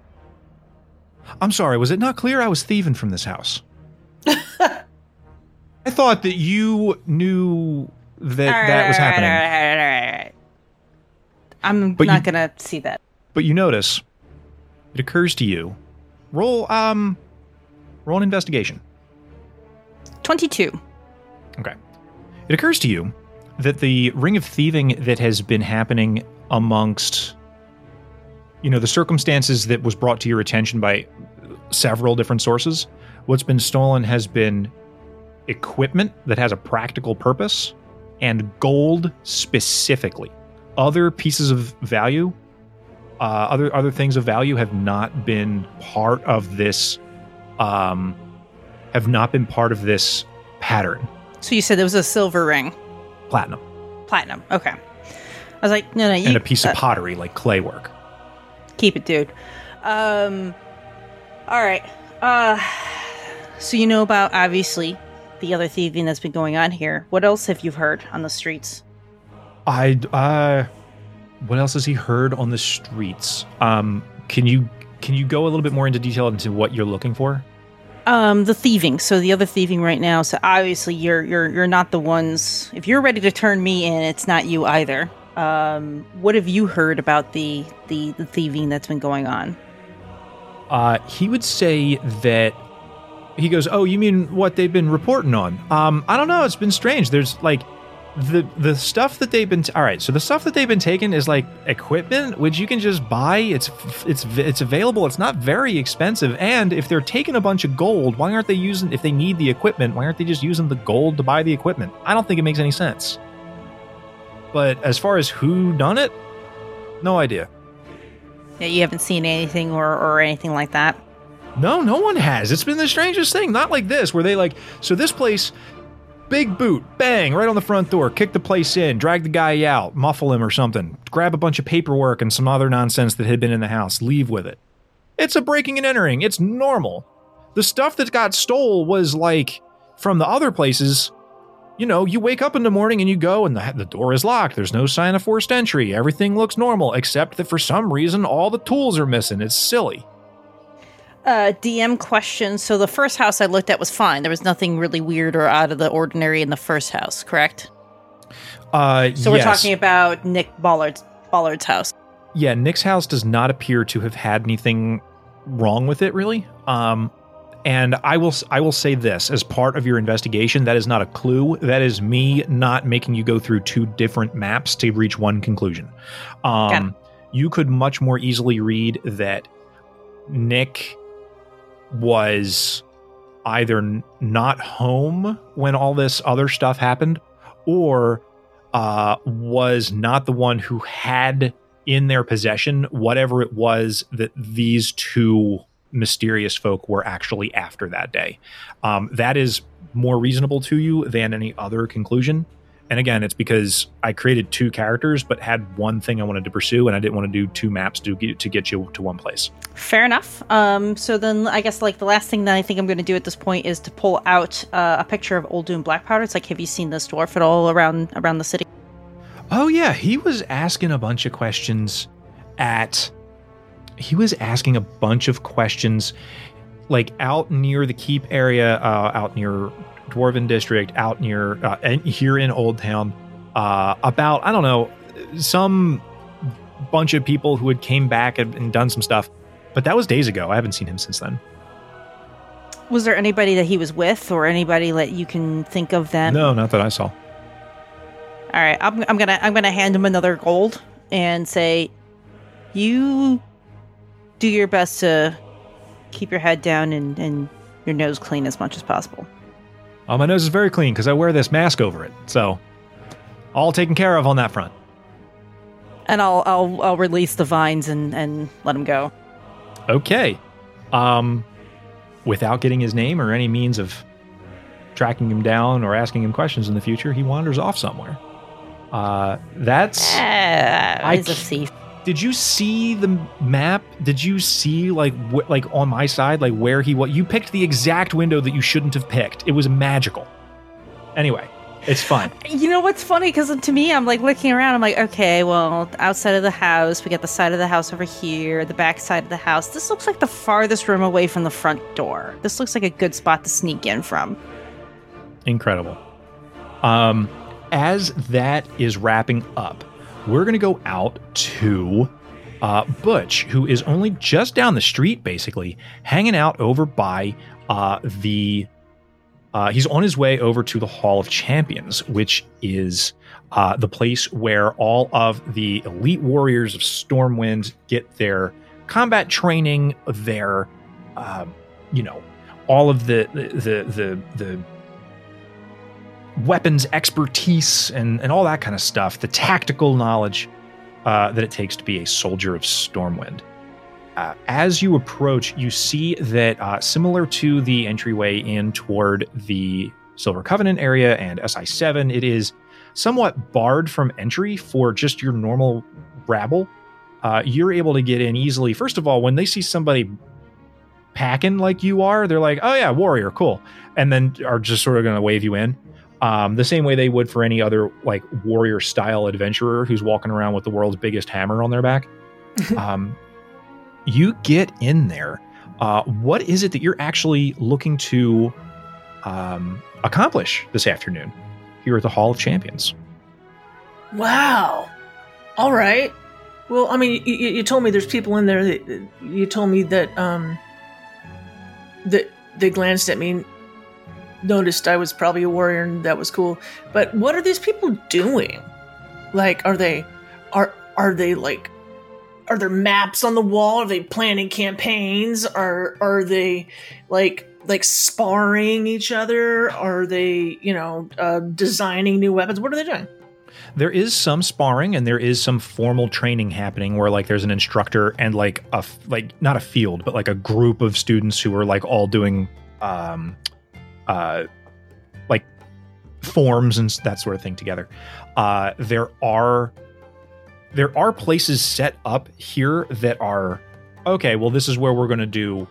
I'm sorry, was it not clear I was thieving from this house? [laughs] I thought that you knew that right, that was all right, happening. all right, all right, all right. I'm But not you- gonna see that. But you notice it occurs to you. Roll um roll an investigation. Twenty-two. Okay. It occurs to you that the ring of thieving that has been happening amongst you know the circumstances that was brought to your attention by several different sources, what's been stolen has been equipment that has a practical purpose and gold specifically. Other pieces of value, uh, other other things of value have not been part of this um have not been part of this pattern. So you said there was a silver ring, Platinum. platinum. Okay. I was like, no, no, you and a piece of uh, pottery like clay work. keep it, dude. Um. All right. Uh. So you know about obviously the other thieving that's been going on here. What else have you heard on the streets? I uh what else has he heard on the streets? Um can you can you go a little bit more into detail into what you're looking for? Um, the thieving. So the other thieving right now. So obviously you're you're you're not the ones. If you're ready to turn me in, it's not you either. Um, what have you heard about the the the thieving that's been going on? Uh he would say that he goes, "Oh, you mean what they've been reporting on?" Um I don't know, it's been strange. There's like the the stuff that they've been t- all right so the stuff that they've been taking is like equipment which you can just buy it's it's it's available it's not very expensive and if they're taking a bunch of gold why aren't they using if they need the equipment why aren't they just using the gold to buy the equipment i don't think it makes any sense but as far as who done it no idea Yeah, you haven't seen anything or or anything like that. No, no one has. It's been the strangest thing. Not like this, where they like, so this place, big boot, bang, right on the front door, kick the place in, drag the guy out, muffle him or something, grab a bunch of paperwork and some other nonsense that had been in the house, leave with it. It's a breaking and entering. It's normal. The stuff that got stole was like from the other places. You know, you wake up in the morning and you go, and the, the door is locked. There's no sign of forced entry. Everything looks normal, except that for some reason, all the tools are missing. It's silly. Uh, DM question. So the first house I looked at was fine. There was nothing really weird or out of the ordinary in the first house, correct? Uh, So we're talking about Nick Ballard's Ballard's house. yeah, Nick's house does not appear to have had anything wrong with it, really. Um, and I will I will say this as part of your investigation, that is not a clue. That is me not making you go through two different maps to reach one conclusion. Um, you could much more easily read that Nick was either not home when all this other stuff happened, or uh, was not the one who had in their possession whatever it was that these two mysterious folk were actually after that day. Um, that is more reasonable to you than any other conclusion. And again, it's because I created two characters, but had one thing I wanted to pursue, and I didn't want to do two maps to get to get you to one place. Fair enough. Um, so then I guess like the last thing that I think I'm going to do at this point is to pull out uh, a picture of Old Doom Black Powder. It's like, have you seen this dwarf at all around around the city? Oh yeah, he was asking a bunch of questions at he was asking a bunch of questions like out near the keep area, uh, out near Dwarven District, out near uh, and here in Old Town, uh, about I don't know some bunch of people who had came back and, and done some stuff, but that was days ago. I haven't seen him since then. Was there anybody that he was with, or anybody that you can think of then? No, not that I saw. All right, I'm, I'm gonna I'm gonna hand him another gold and say, you do your best to keep your head down and, and your nose clean as much as possible. Oh, my nose is very clean because I wear this mask over it. So, all taken care of on that front. And I'll I'll I'll release the vines and and let him go. Okay. Um, without getting his name or any means of tracking him down or asking him questions in the future, he wanders off somewhere. Uh, that's. I he's a thief. Did you see the map? Did you see like wh- like on my side like where he was? you picked the exact window that you shouldn't have picked. It was magical. Anyway, it's fun. [laughs] You know what's funny? Because to me, I'm like looking around. I'm like, okay, well, outside of the house, we got the side of the house over here, the back side of the house. This looks like the farthest room away from the front door. This looks like a good spot to sneak in from. Incredible. Um, as that is wrapping up, we're going to go out to uh, Butch, who is only just down the street, basically, hanging out over by uh, the. Uh, he's on his way over to the Hall of Champions, which is uh, the place where all of the elite warriors of Stormwind get their combat training, their, uh, you know, all of the the the the weapons expertise and, and all that kind of stuff, the tactical knowledge uh, that it takes to be a soldier of Stormwind. Uh, as you approach, you see that uh, similar to the entryway in toward the Silver Covenant area and SI7, it is somewhat barred from entry for just your normal rabble. Uh, you're able to get in easily. First of all, when they see somebody packing like you are, they're like, "Oh yeah, warrior, cool," and then are just sort of going to wave you in um, the same way they would for any other like warrior style adventurer who's walking around with the world's biggest hammer on their back. [laughs] um, you get in there. Uh, what is it that you're actually looking to um, accomplish this afternoon here at the Hall of Champions? Wow. All right. Well, I mean, you, you told me there's people in there that you told me that um that they glanced at me, noticed I was probably a warrior, and that was cool. But what are these people doing? Like, are they are are they like are there maps on the wall? Are they planning campaigns? Are are they like like sparring each other? Are they you know uh, designing new weapons? What are they doing? there is some sparring and there is some formal training happening where like there's an instructor and like a like not a field but like a group of students who are like all doing um uh like forms and that sort of thing together. Uh there are there are places set up here that are okay well this is where we're going to do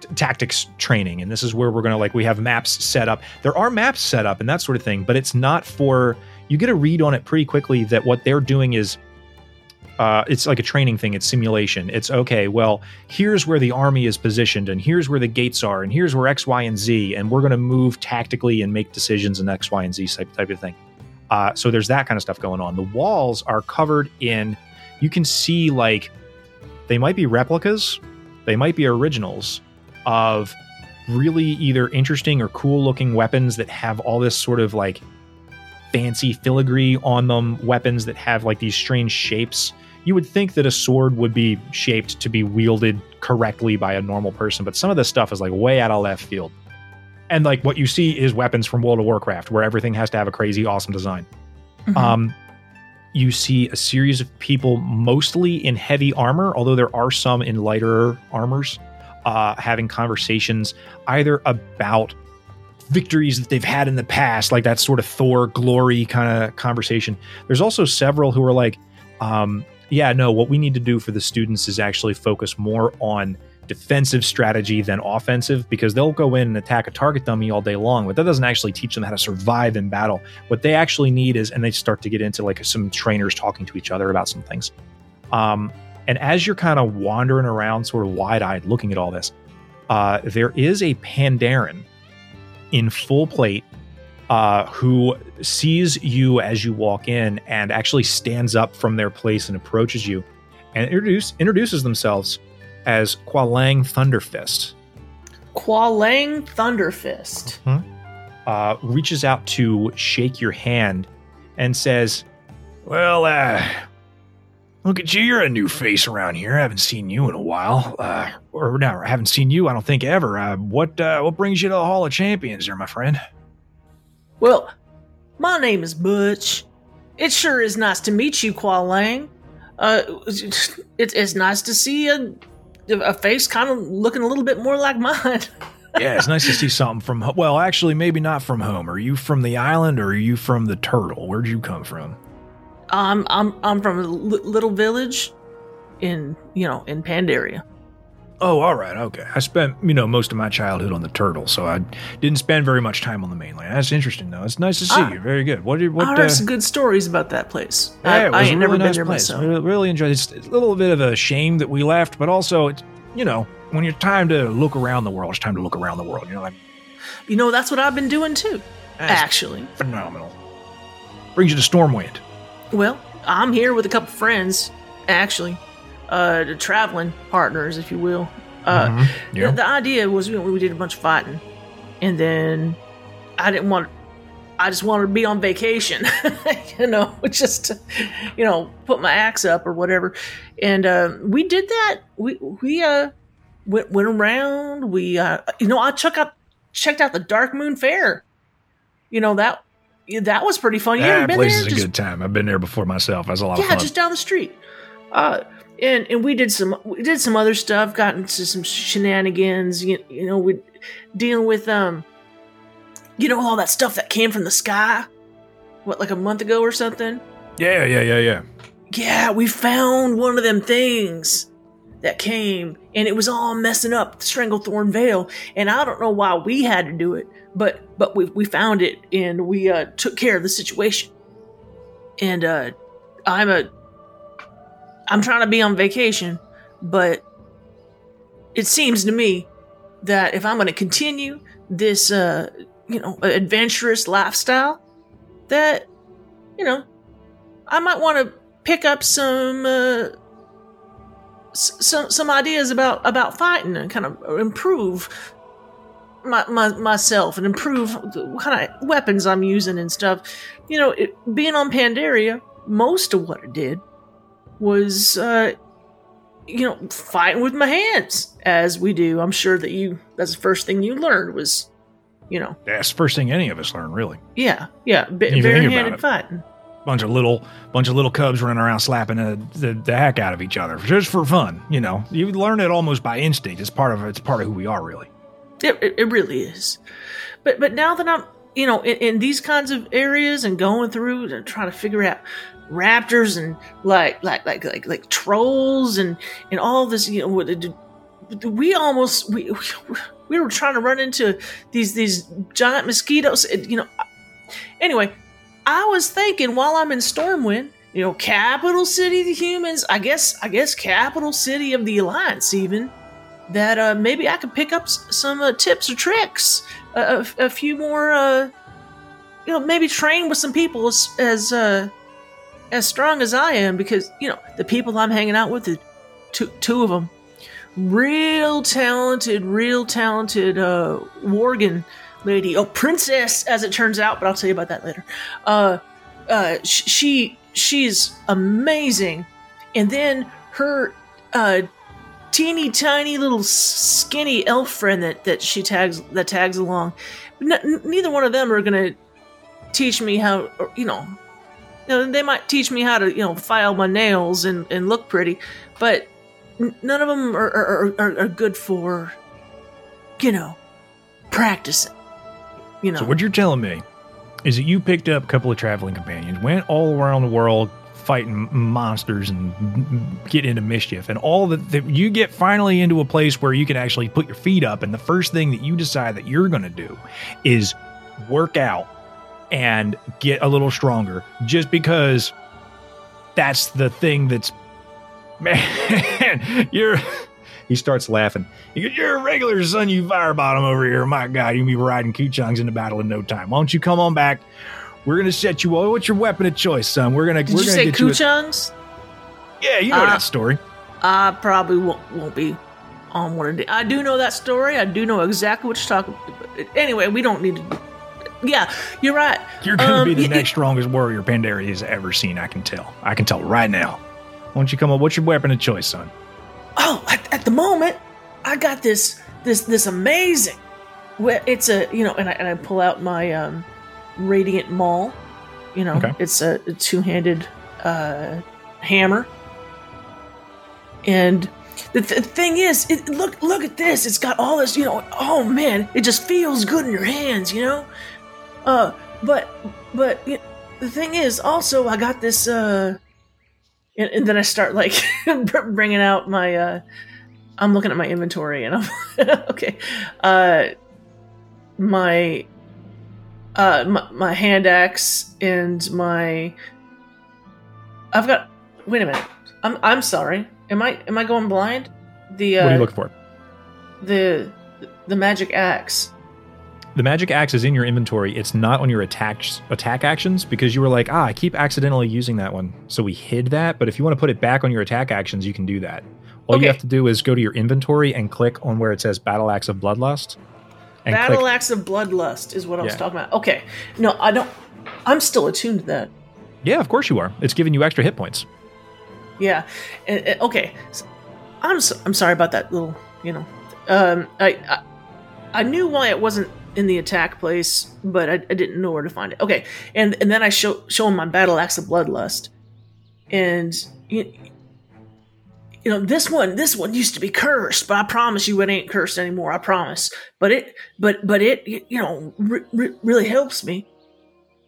t- tactics training and this is where we're going to like we have maps set up. There are maps set up and that sort of thing but it's not for you get a read on it pretty quickly that what they're doing is uh, it's like a training thing it's simulation. It's okay well here's where the army is positioned and here's where the gates are and here's where x y and z and we're going to move tactically and make decisions in x y and z type, type of thing. Uh, so there's that kind of stuff going on. The walls are covered in you can see like they might be replicas they might be originals of really either interesting or cool looking weapons that have all this sort of like fancy filigree on them, weapons that have like these strange shapes. You would think that a sword would be shaped to be wielded correctly by a normal person, but some of this stuff is like way out of left field. And like what you see is weapons from World of Warcraft, where everything has to have a crazy, awesome design. Um, you see a series of people, mostly in heavy armor, although there are some in lighter armors, uh, having conversations either about victories that they've had in the past, like that sort of Thor glory kind of conversation. There's also several who are like, um, yeah, no, what we need to do for the students is actually focus more on defensive strategy than offensive because they'll go in and attack a target dummy all day long, but that doesn't actually teach them how to survive in battle. What they actually need is, and they start to get into like some trainers talking to each other about some things. Um, and as you're kind of wandering around, sort of wide eyed looking at all this, uh, there is a Pandaren in full plate uh, who sees you as you walk in and actually stands up from their place and approaches you and introduce, introduces themselves as Qualang Thunderfist. Qualang Thunderfist. Uh, reaches out to shake your hand and says, "Well, uh, look at you. You're a new face around here. I haven't seen you in a while. Uh, or no, I haven't seen you. I don't think ever. Uh, what uh, what brings you to the Hall of Champions, there, my friend?" Well, my name is Butch. It sure is nice to meet you, Qualang. Uh, [laughs] it's, it's nice to see a, a face kind of looking a little bit more like mine. [laughs] yeah, it's nice to see something from. Well, actually, maybe not from home. Are you from the island, or are you from the turtle? Where'd you come from? I'm I'm I'm from a little village in you know in Pandaria. Oh, all right, okay. I spent you know most of my childhood on the turtle, so I didn't spend very much time on the mainland. That's interesting, though. It's nice to see Ah. you. Very good. What what? I uh, some good stories about that place. yeah, I, it was I a ain't really never nice been there place. myself. Really, really enjoyed it. It's a little bit of a shame that we left, but also it's you know when you're time to look around the world, it's time to look around the world. You know, like You know that's what I've been doing too. Actually, phenomenal. Brings you to Stormwind. well, I'm here with a couple friends. Actually, uh, the traveling partners, if you will. Uh, Mhm. Yeah. the, the idea was we, we did a bunch of fighting, and then I didn't want. I just wanted to be on vacation, [laughs] you know, [laughs] just to, you know, put my axe up or whatever. And uh, we did that. We we uh went went around. We uh, you know, I check out checked out the Darkmoon Faire. You know that that was pretty fun. You ever that place there? is a good time. I've been there before myself. That's a lot of yeah, fun. just down the street. Uh, and and we did some we did some other stuff. Got into some shenanigans. You, you know, we dealing with um, you know, all that stuff that came from the sky. What, like a month ago or something? yeah, yeah, yeah, yeah. Yeah, we found one of them things that came, and it was all messing up the Stranglethorn Vale. And I don't know why we had to do it, but but we we found it and we uh, took care of the situation. And uh, I'm a I'm trying to be on vacation, but it seems to me that if I'm going to continue this uh, you know adventurous lifestyle, that you know I might want to pick up some uh, some some ideas about about fighting and kind of improve my, my myself and improve what kind of weapons I'm using and stuff. You know, it, being on Pandaria, most of what I did was uh, you know fighting with my hands, as we do. I'm sure that you that's the first thing you learned was you know That's the first thing any of us learn, really. yeah yeah think barehanded fighting. bunch of little bunch of little cubs running around slapping the, the, the heck out of each other just for fun you know you learn it almost by instinct it's part of it's part of who we are really It, it, it really is. But but now that I'm you know in, in these kinds of areas and going through and trying to figure out raptors and like like like like like trolls and and all this you know we almost we [laughs] we were trying to run into these these giant mosquitoes you know anyway i was thinking while i'm in stormwind you know capital city of the humans i guess i guess capital city of the alliance even that uh, maybe I could pick up some uh, tips or tricks, a, a, a few more, uh, you know, maybe train with some people as as, uh, as strong as I am, because you know the people I'm hanging out with, two two of them, real talented, real talented uh, Worgen lady, oh princess as it turns out, but I'll tell you about that later. Uh, uh, sh- she she's amazing, and then her uh teeny tiny little skinny elf friend that, that she tags that tags along. N- neither one of them are gonna teach me how, you know, you know, they might teach me how to, you know, file my nails and, and look pretty, but none of them are, are, are, are good for, you know, practicing. You know, so what you're telling me is that you picked up a couple of traveling companions went all around the world fighting monsters and getting into mischief and all that, that you get finally into a place where you can actually put your feet up and the first thing that you decide that you're going to do is work out and get a little stronger just because that's the thing that's [laughs] man you're he starts laughing you're a regular Sun Yu Firebottom over here my god you'll be riding kuchangs into battle in no time why don't you come on back we're gonna set you up what's your weapon of choice son we're gonna did we're you gonna say get you a- yeah you know Uh, that story I probably won't, won't be on one of the. I do know that story. I do know exactly what you're talking. But anyway, we don't need to. Yeah, you're right. You're going to Um, be the y- next strongest warrior Pandaria has ever seen. I can tell. I can tell right now. Why don't you come up? What's your weapon of choice, son? Oh, at, at the moment, I got this this this amazing. It's a you know, and I and I pull out my um, radiant maul. You know, Okay. it's a, a two handed uh, hammer. And the th- thing is, it, look look at this. It's got all this. You know, oh man, it just feels good in your hands. You know, uh, but but y the thing is, also I got this. Uh, and, and then I start like [laughs] bringing out my. Uh, I'm looking at my inventory and I'm [laughs] okay. Uh, my, uh, my my hand axe and my. I've got. Wait a minute. I'm I'm sorry. Am I am I going blind? The uh, what are you looking for? the the magic axe. The magic axe is in your inventory. It's not on your attack attack actions because you were like, ah, I keep accidentally using that one, so we hid that. But if you want to put it back on your attack actions, you can do that. All you have to do is go to your inventory and click on where it says Battle Axe of Bloodlust. Battle click, axe of bloodlust is what I was Yeah. talking about. Okay, no, I don't. I'm still attuned to that. Yeah, of course you are. It's giving you extra hit points. Yeah. And, and- okay. So, I'm so, I'm sorry about that little. You know, um, I, I I knew why it wasn't in the attack place, but I, I didn't know where to find it. Okay, and and then I show show him my battle axe of bloodlust, and you, you know this one this one used to be cursed, but I promise you it ain't cursed anymore. I promise. But it but but it you know re- re- really helps me.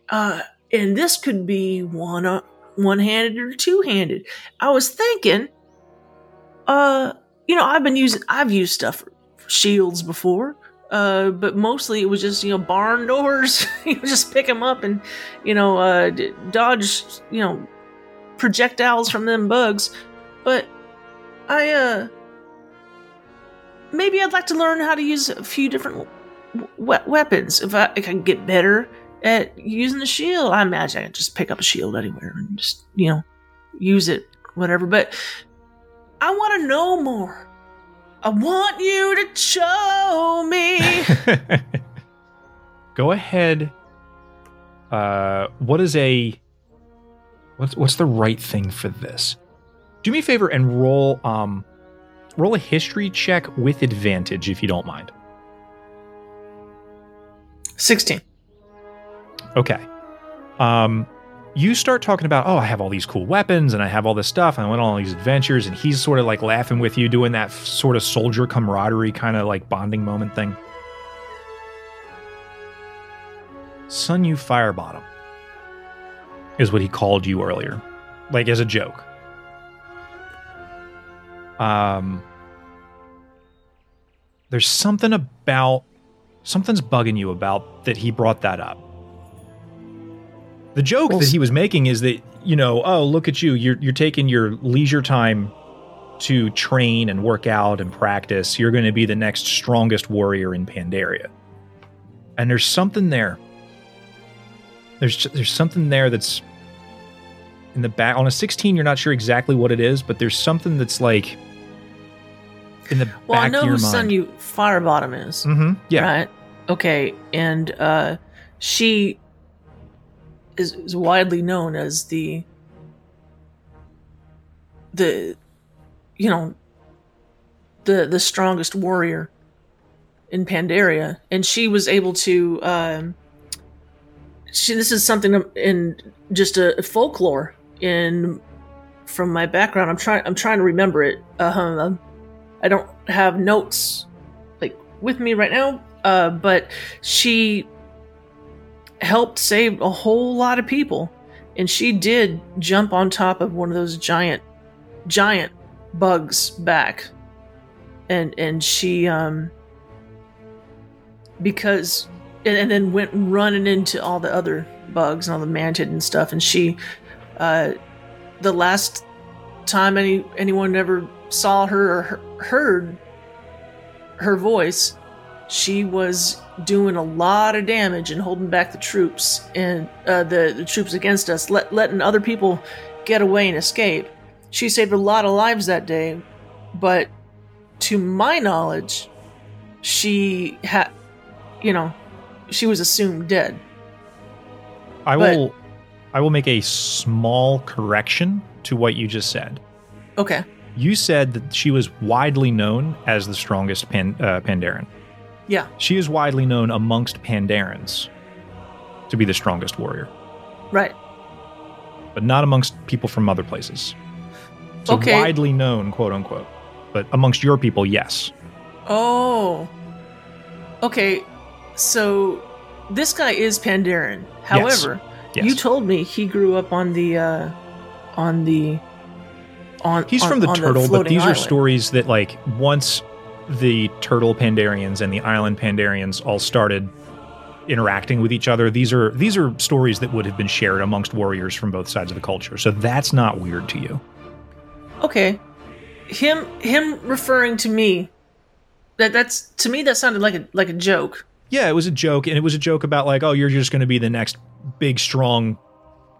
Uh, and this could be one uh, one handed or two handed. I was thinking, uh, you know, I've been using, I've used stuff shields before, uh, but mostly it was just, you know, barn [laughs] doors. you just pick them up and, you know, uh, dodge, you know, projectiles from them bugs. But I, uh, maybe I'd like to learn how to use a few different we- weapons if I, if I can get better at using the shield. I imagine I could just pick up a shield anywhere and just, you know, use it, whatever. But I want to know more. I want you to show me. [laughs] Go ahead. Uh, what is a what's what's the right thing for this? Do me a favor and roll um roll a history check with advantage if you don't mind. 16. Okay. Um, you start talking about, oh, I have all these cool weapons and I have all this stuff and I went on all these adventures, and he's sort of like laughing with you, doing that sort of soldier camaraderie kind of like bonding moment thing. Sun Yu Firebottom is what he called you earlier, like as a joke. Um, there's something about something's bugging you about that he brought that up. The joke Well, that he was making is that, you know, oh, look at you. You're you're taking your leisure time to train and work out and practice. You're going to be the next strongest warrior in Pandaria. And there's something there. There's there's something there that's in the back on a 16 you're not sure exactly what it is, but there's something that's like in the Well, I know of your who mind. Sun Yu Firebottom is. Mhm. Yeah. Right? Okay. And uh, she is, is widely known as the the you know the the strongest warrior in Pandaria, and she was able to. Um, she this is something in just a folklore in from my background. I'm trying I'm trying to remember it. Uh, I don't have notes like with me right now, uh, but she helped save a whole lot of people, and she did jump on top of one of those giant giant bugs back, and and she um because and, and then went running into all the other bugs and all the mantid and stuff, and she uh the last time any anyone ever saw her or he- heard her voice, she was doing a lot of damage and holding back the troops and uh, the the troops against us, let, letting other people get away and escape. She saved a lot of lives that day, but to my knowledge, she had, you know, she was assumed dead. I But- will I will make a small correction to what you just said. Okay. You said that she was widely known as the strongest Pan, uh, Pandaren. Yeah. She is widely known amongst Pandarans to be the strongest warrior, Right. but not amongst people from other places. So Okay. widely known, quote unquote. But amongst your people, yes. Oh. Okay. So this guy is Pandaren. However, Yes. you told me he grew up on the uh on the on He's on- from the turtle, but floating these are stories that like once the turtle Pandarians and the island Pandarians all started interacting with each other, these are these are stories that would have been shared amongst warriors from both sides of the culture. So that's not weird to you. Okay. Him him referring to me that that's to me that sounded like a like a joke. Yeah, it was a joke, and it was a joke about like, oh, you're just going to be the next big, strong,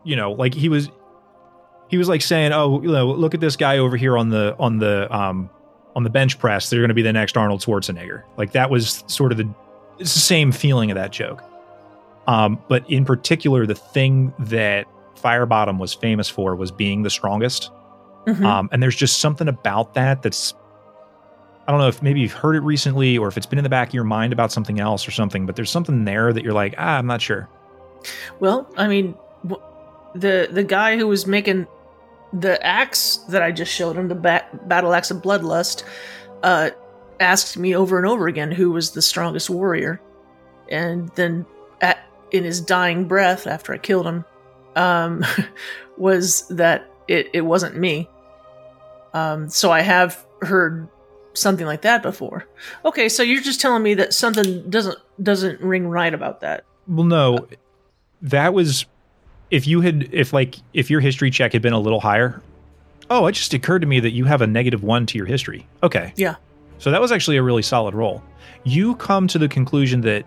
you know, like he was, he was like saying, oh, you know, look at this guy over here on the on the um on the bench press. They're going to be the next Arnold Schwarzenegger. Like that was sort of the it's the same feeling of that joke. Um, but in particular, the thing that Firebottom was famous for was being the strongest. Mhm. Um, and there's just something about that that's I don't know if maybe you've heard it recently or if it's been in the back of your mind about something else or something, but there's something there that you're like, ah, I'm not sure. Well, I mean, the the guy who was making the axe that I just showed him, the bat- battle axe of bloodlust, uh, asked me over and over again who was the strongest warrior, and then at in his dying breath after I killed him, um, [laughs] was that it it wasn't me. Um, so I have heard something like that before. Okay, so you're just telling me that something doesn't doesn't ring right about that. Well, no, that was if you had if like if your history check had been a little higher. Oh, it just occurred to me that you have a negative one to your history. Okay. Yeah. So that was actually a really solid roll. You come to the conclusion that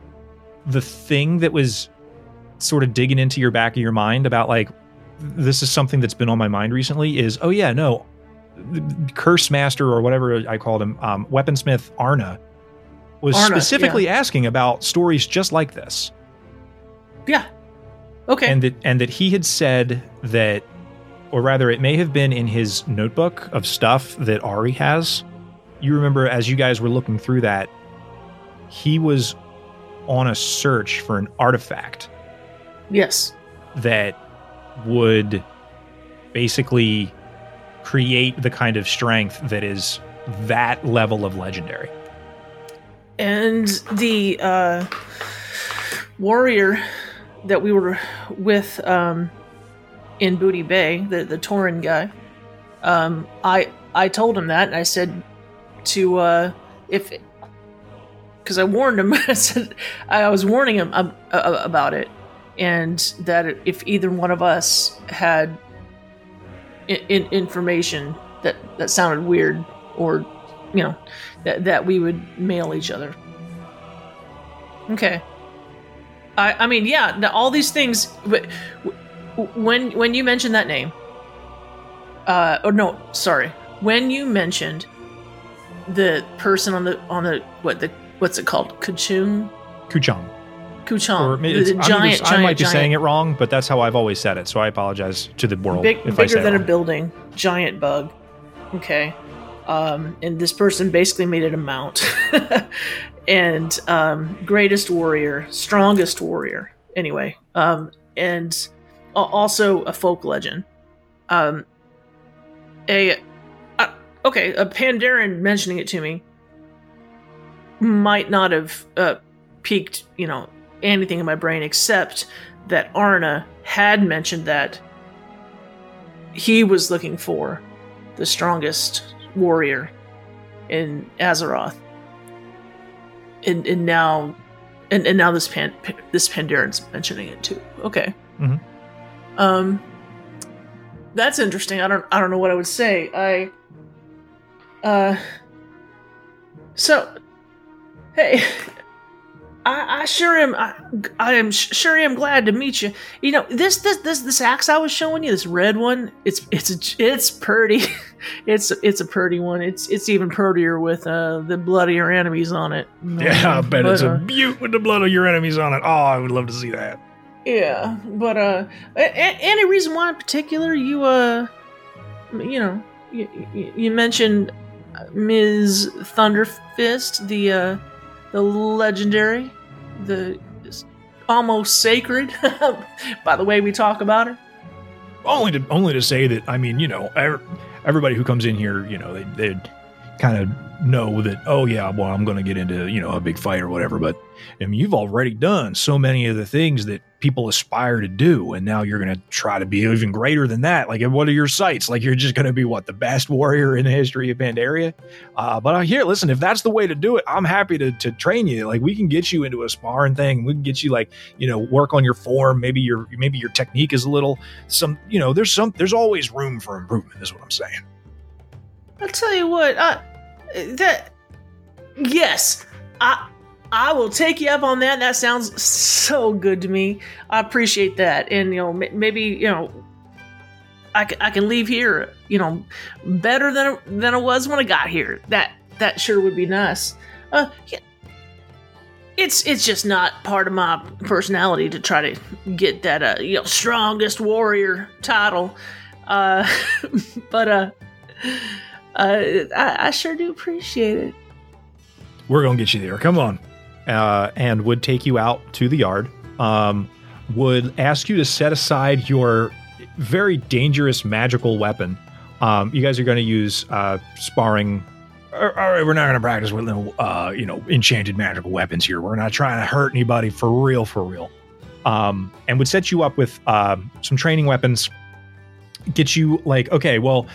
the thing that was sort of digging into your back of your mind about like this is something that's been on my mind recently is oh yeah no curse master or whatever i called him um, weaponsmith arna was Arna, specifically asking about stories just like this Yeah. Okay. and that and that he had said that or rather it may have been in his notebook of stuff that Ari has you remember as you guys were looking through that he was on a search for an artifact yes. that would basically create the kind of strength that is that level of legendary And the uh, warrior that we were with um, in Booty Bay, the the Tauren guy, um, I I told him that, and I said to uh, if because I warned him, [laughs] I said I was warning him about it, and that if either one of us had in- information that that sounded weird or you know that that we would mail each other. Okay. I I mean yeah, all these things but when when you mentioned that name uh or no, sorry. When you mentioned the person on the on the what the what's it called? Kuchung? Kuchung Kuchung or maybe it's, the, the I'm giant, i might be giant, saying it wrong but that's how i've always said it so i apologize to the world big, if I say bigger than a building, giant bug. Okay. Um, and this person basically made it a mount. [laughs] and um, greatest warrior, strongest warrior. Anyway, um, and also a folk legend. Um, a uh, okay, a Pandaren mentioning it to me might not have uh, piqued, you know, anything in my brain except that Arna had mentioned that he was looking for the strongest warrior in Azeroth. And and now and, and now this pan this Pandaren's mentioning it too. Okay. Mhm. Um that's interesting. I don't I don't know what I would say. I uh so hey [laughs] I, I sure am. I, I am sh- sure am glad to meet you. You know this this this this axe I was showing you, this red one. It's it's a, it's pretty. [laughs] it's it's a pretty one. It's it's even prettier with uh the bloodier enemies on it. yeah i bet But, it's a uh, beaut with the blood of your enemies on it oh i would love to see that Yeah, but uh, any reason why in particular you uh, you know, you, you, you mentioned Ms. Thunderfist, the uh, the legendary, the almost sacred. [laughs] by the way we talk about her. only to only to say that I mean, you know, everybody who comes in here, you know, they they kind of know that oh yeah, well I'm going to get into you know a big fight or whatever. But I mean, you've already done so many of the things that people aspire to do, and now you're going to try to be even greater than that. Like, what are your sights? Like, you're just going to be what the best warrior in the history of Pandaria. Uh, but I here, listen, if that's the way to do it, I'm happy to to train you. Like, we can get you into a sparring thing. We can get you like you know work on your form. Maybe your maybe your technique is a little some you know there's some there's always room for improvement. Is what I'm saying. I'll tell you what, uh, that yes, I I will take you up on that. That sounds so good to me. I appreciate that, and you know maybe you know I can, I can leave here you know better than than I was when I got here. That that sure would be nice. Uh, yeah. It's it's just not part of my personality to try to get that uh you know strongest warrior title, uh, [laughs] but uh. Uh, I, I sure do appreciate it. We're gonna get you there. Come on. Uh, and would take you out to the yard. Um, would ask you to set aside your very dangerous magical weapon. Um, you guys are going to use uh, sparring. All right, we're not going to practice with no, uh, you know, enchanted magical weapons here. We're not trying to hurt anybody for real, for real. Um, and would set you up with um, some training weapons. Get you like, okay, well,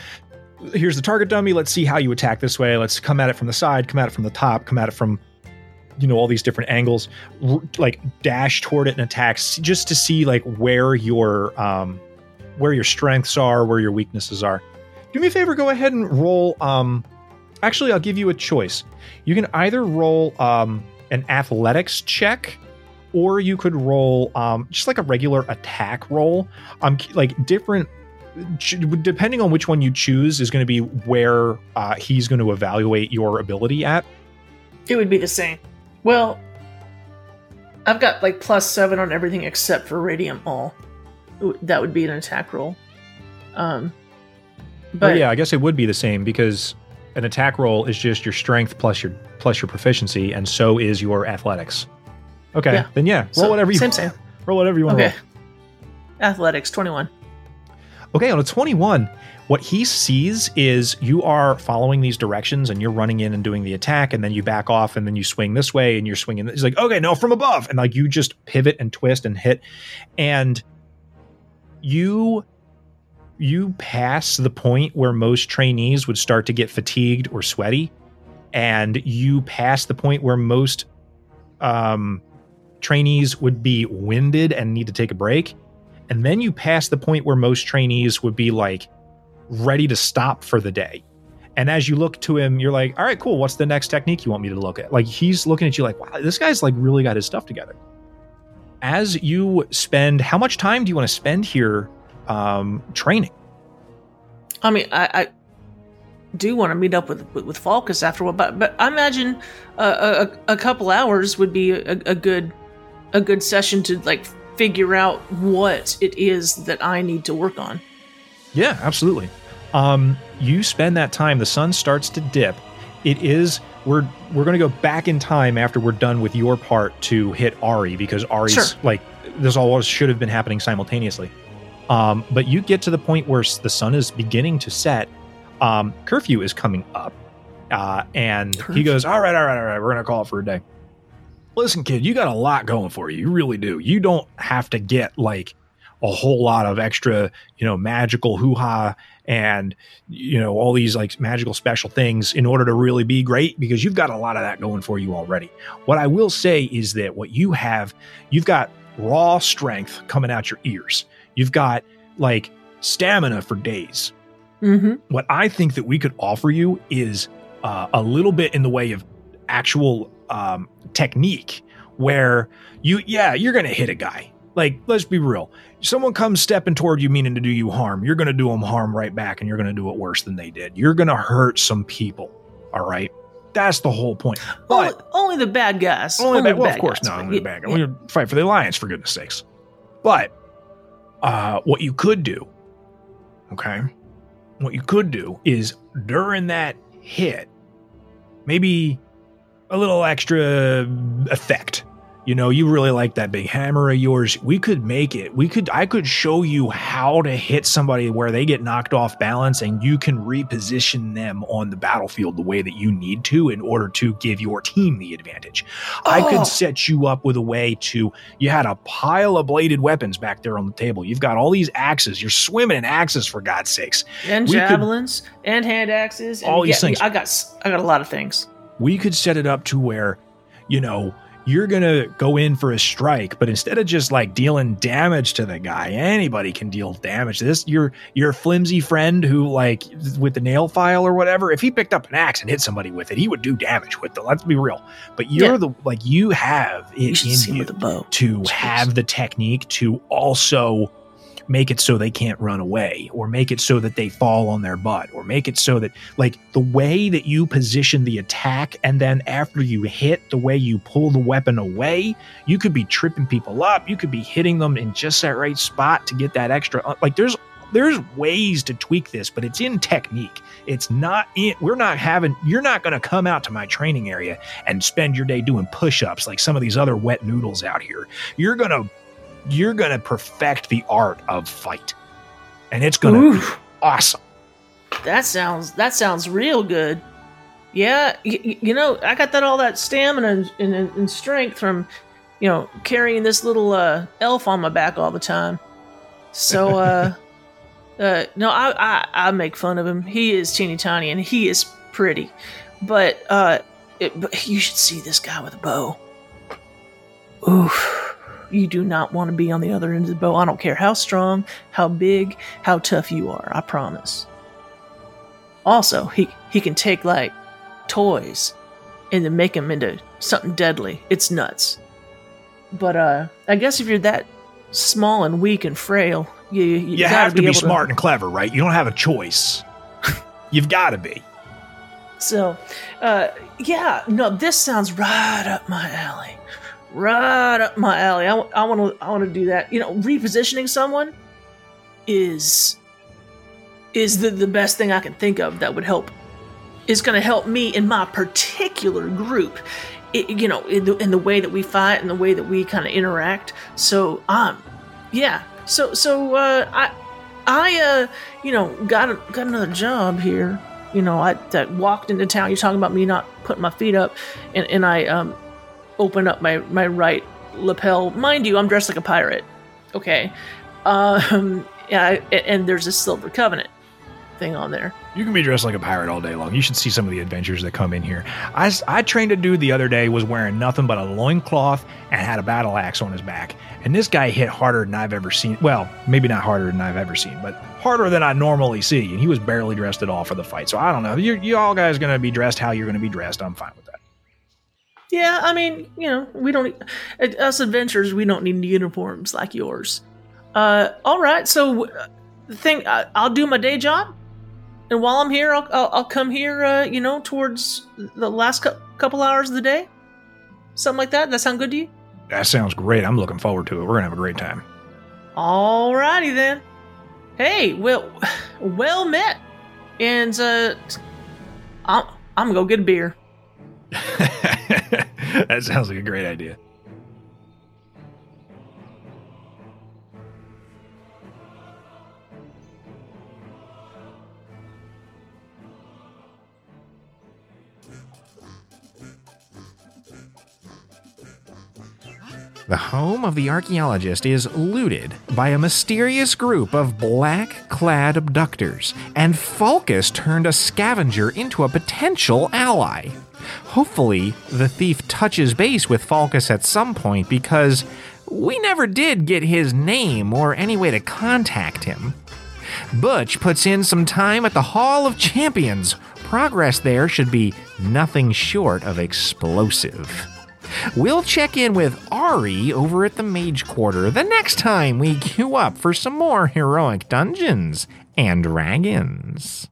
here's the target dummy. Let's see how you attack this way. Let's come at it from the side, come at it from the top, come at it from, you know, all these different angles. R- like dash toward it and attack just to see like where your um, where your strengths are, where your weaknesses are. Do me a favor. Go ahead and roll. Um, actually, I'll give you a choice. You can either roll um, an athletics check. Or you could roll um, just like a regular attack roll. Um, like different depending on which one you choose is going to be where uh, he's going to evaluate your ability at. It would be the same. Well, I've got like plus seven on everything except for radiant maul. That would be an attack roll. Um, But but yeah, I guess it would be the same because an attack roll is just your strength plus your plus your proficiency, and so is your athletics. Okay, Yeah. then yeah, roll So, whatever you same same. roll whatever you want. Okay. to Athletics twenty one. Okay, on a 21, what he sees is you are following these directions and you're running in and doing the attack, and then you back off and then you swing this way and you're swinging. He's like, okay, no, from above. And like you just pivot and twist and hit. And you you pass the point where most trainees would start to get fatigued or sweaty and you pass the point where most um, trainees would be winded and need to take a break and then you pass the point where most trainees would be like ready to stop for the day. And as you look to him you're like all right cool. What's the next technique you want me to look at? Like he's looking at you like wow this guy's like really got his stuff together. As you spend how much time do you want to spend here um training? I mean, I, I do want to meet up with with, with Falcus after a while, but but I imagine a a couple hours would be a, a good a good session to like figure out what it is that I need to work on. Yeah, absolutely. Um, you spend that time. The sun starts to dip. It is we're we're going to go back in time after we're done with your part to hit Ari because Ari's Sure. like this all should have been happening simultaneously. Um, but you get to the point where the sun is beginning to set. Um, curfew is coming up, uh, and he goes, "All right, all right, all right. We're going to call it for a day." Listen, kid, you got a lot going for you. You really do. You don't have to get like a whole lot of extra, you know, magical hoo ha and you know all these like magical special things in order to really be great because you've got a lot of that going for you already. What I will say is that what you have, you've got raw strength coming out your ears. You've got like stamina for days. Mm-hmm. What I think that we could offer you is uh, a little bit in the way of actual um, technique where you, yeah, you're going to hit a guy. Like, let's be real. Someone comes stepping toward you meaning to do you harm. You're going to do them harm right back and you're going to do it worse than they did. You're going to hurt some people. All right. That's the whole point. Only, But only the bad guys. only, the bad, well, of course, guys, not only the yeah, bad guy. We fight for the alliance, for goodness sakes. But uh, what you could do, okay, what you could do is during that hit, maybe a little extra effect. You know, you really like that big hammer of yours. We could make it. We could I could show you how to hit somebody where they get knocked off balance and you can reposition them on the battlefield the way that you need to in order to give your team the advantage. I Oh. could set you up with a way to you had a pile of bladed weapons back there on the table. You've got all these axes. You're swimming in axes for God's sakes. and we could- javelins and hand axes. And All these yeah, things. I got I got a lot of things. we could set it up to where, you know, you're going to go in for a strike, but instead of just like dealing damage to the guy, anybody can deal damage. This your your flimsy friend who like with the nail file or whatever, if he picked up an axe and hit somebody with it, he would do damage with it. Let's be real. But you're Yeah. the like you have it should in you a bow. to Jeez. have the technique to also make it so they can't run away or make it so that they fall on their butt or make it so that like the way that you position the attack and then after you hit the way you pull the weapon away you could be tripping people up you could be hitting them in just that right spot to get that extra like there's there's ways to tweak this but it's in technique. It's not in we're not having you're not going to come out to my training area and spend your day doing push-ups like some of these other wet noodles out here. You're going to you're going to perfect the art of fight and it's going to be awesome that sounds that sounds real good. Yeah, y- y- you know, I got that all that stamina and, and, and strength from, you know, carrying this little uh, elf on my back all the time. So, [laughs] uh, uh, no, I, I I make fun of him. He is teeny tiny and he is pretty, but uh, it, but you should see this guy with a bow. Oof. You do not want to be on the other end of the bow. I don't care how strong, how big, how tough you are. I promise. Also, he he can take like toys and then make them into something deadly. It's nuts. But uh, I guess if you're that small and weak and frail, you you, you have to be able smart and clever right you don't have a choice [laughs] you've got to be So, uh, yeah, no, this sounds right up my alley. Right up my alley. I want to. I want to do that. You know, repositioning someone is is the the best thing I can think of that would help. Is going to help me in my particular group. It, you know, in the in the way that we fight and the way that we kind of interact. So, um, yeah. So so uh, I I uh you know got a, got another job here. You know I that walked into town. You're talking about me not putting my feet up, and and I um open up my my right lapel. Mind you, I'm dressed like a pirate. Okay, um [laughs] yeah, and there's a silver covenant thing on there. You can be dressed like a pirate all day long. You should see some of the adventures that come in here. I, I trained a dude the other day was wearing nothing but a loincloth and had a battle axe on his back. And this guy hit harder than I've ever seen. Well, maybe not harder than I've ever seen, but harder than I normally see. And he was barely dressed at all for the fight. So I don't know. You, you all guys going to be dressed how you're going to be dressed. I'm fine with. Yeah, I mean, you know, we don't us adventurers. We don't need uniforms like yours. Uh, all right. So, uh, the thing, I, I'll do my day job, and while I'm here, I'll I'll, I'll come here. Uh, you know, towards the last cou- couple hours of the day, something like that. That sound good to you? That sounds great. I'm looking forward to it. We're going to have a great time. All righty then. Hey, well, [sighs] well met. And uh, I'm I'm gonna go get a beer. [laughs] that sounds like a great idea. The home of the archaeologist is looted by a mysterious group of black clad abductors, and Falcus turned a scavenger into a potential ally. Hopefully, the thief touches base with Falcus at some point because we never did get his name or any way to contact him. Butch puts in some time at the Hall of Champions. Progress there should be nothing short of explosive. We'll check in with Ari over at the Mage Quarter the next time we queue up for some more heroic dungeons and dragons.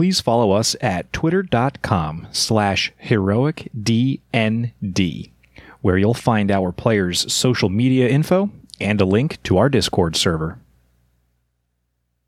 Please follow us at twitter.com slash heroicdnd. where you'll find our players' social media info and a link to our Discord server.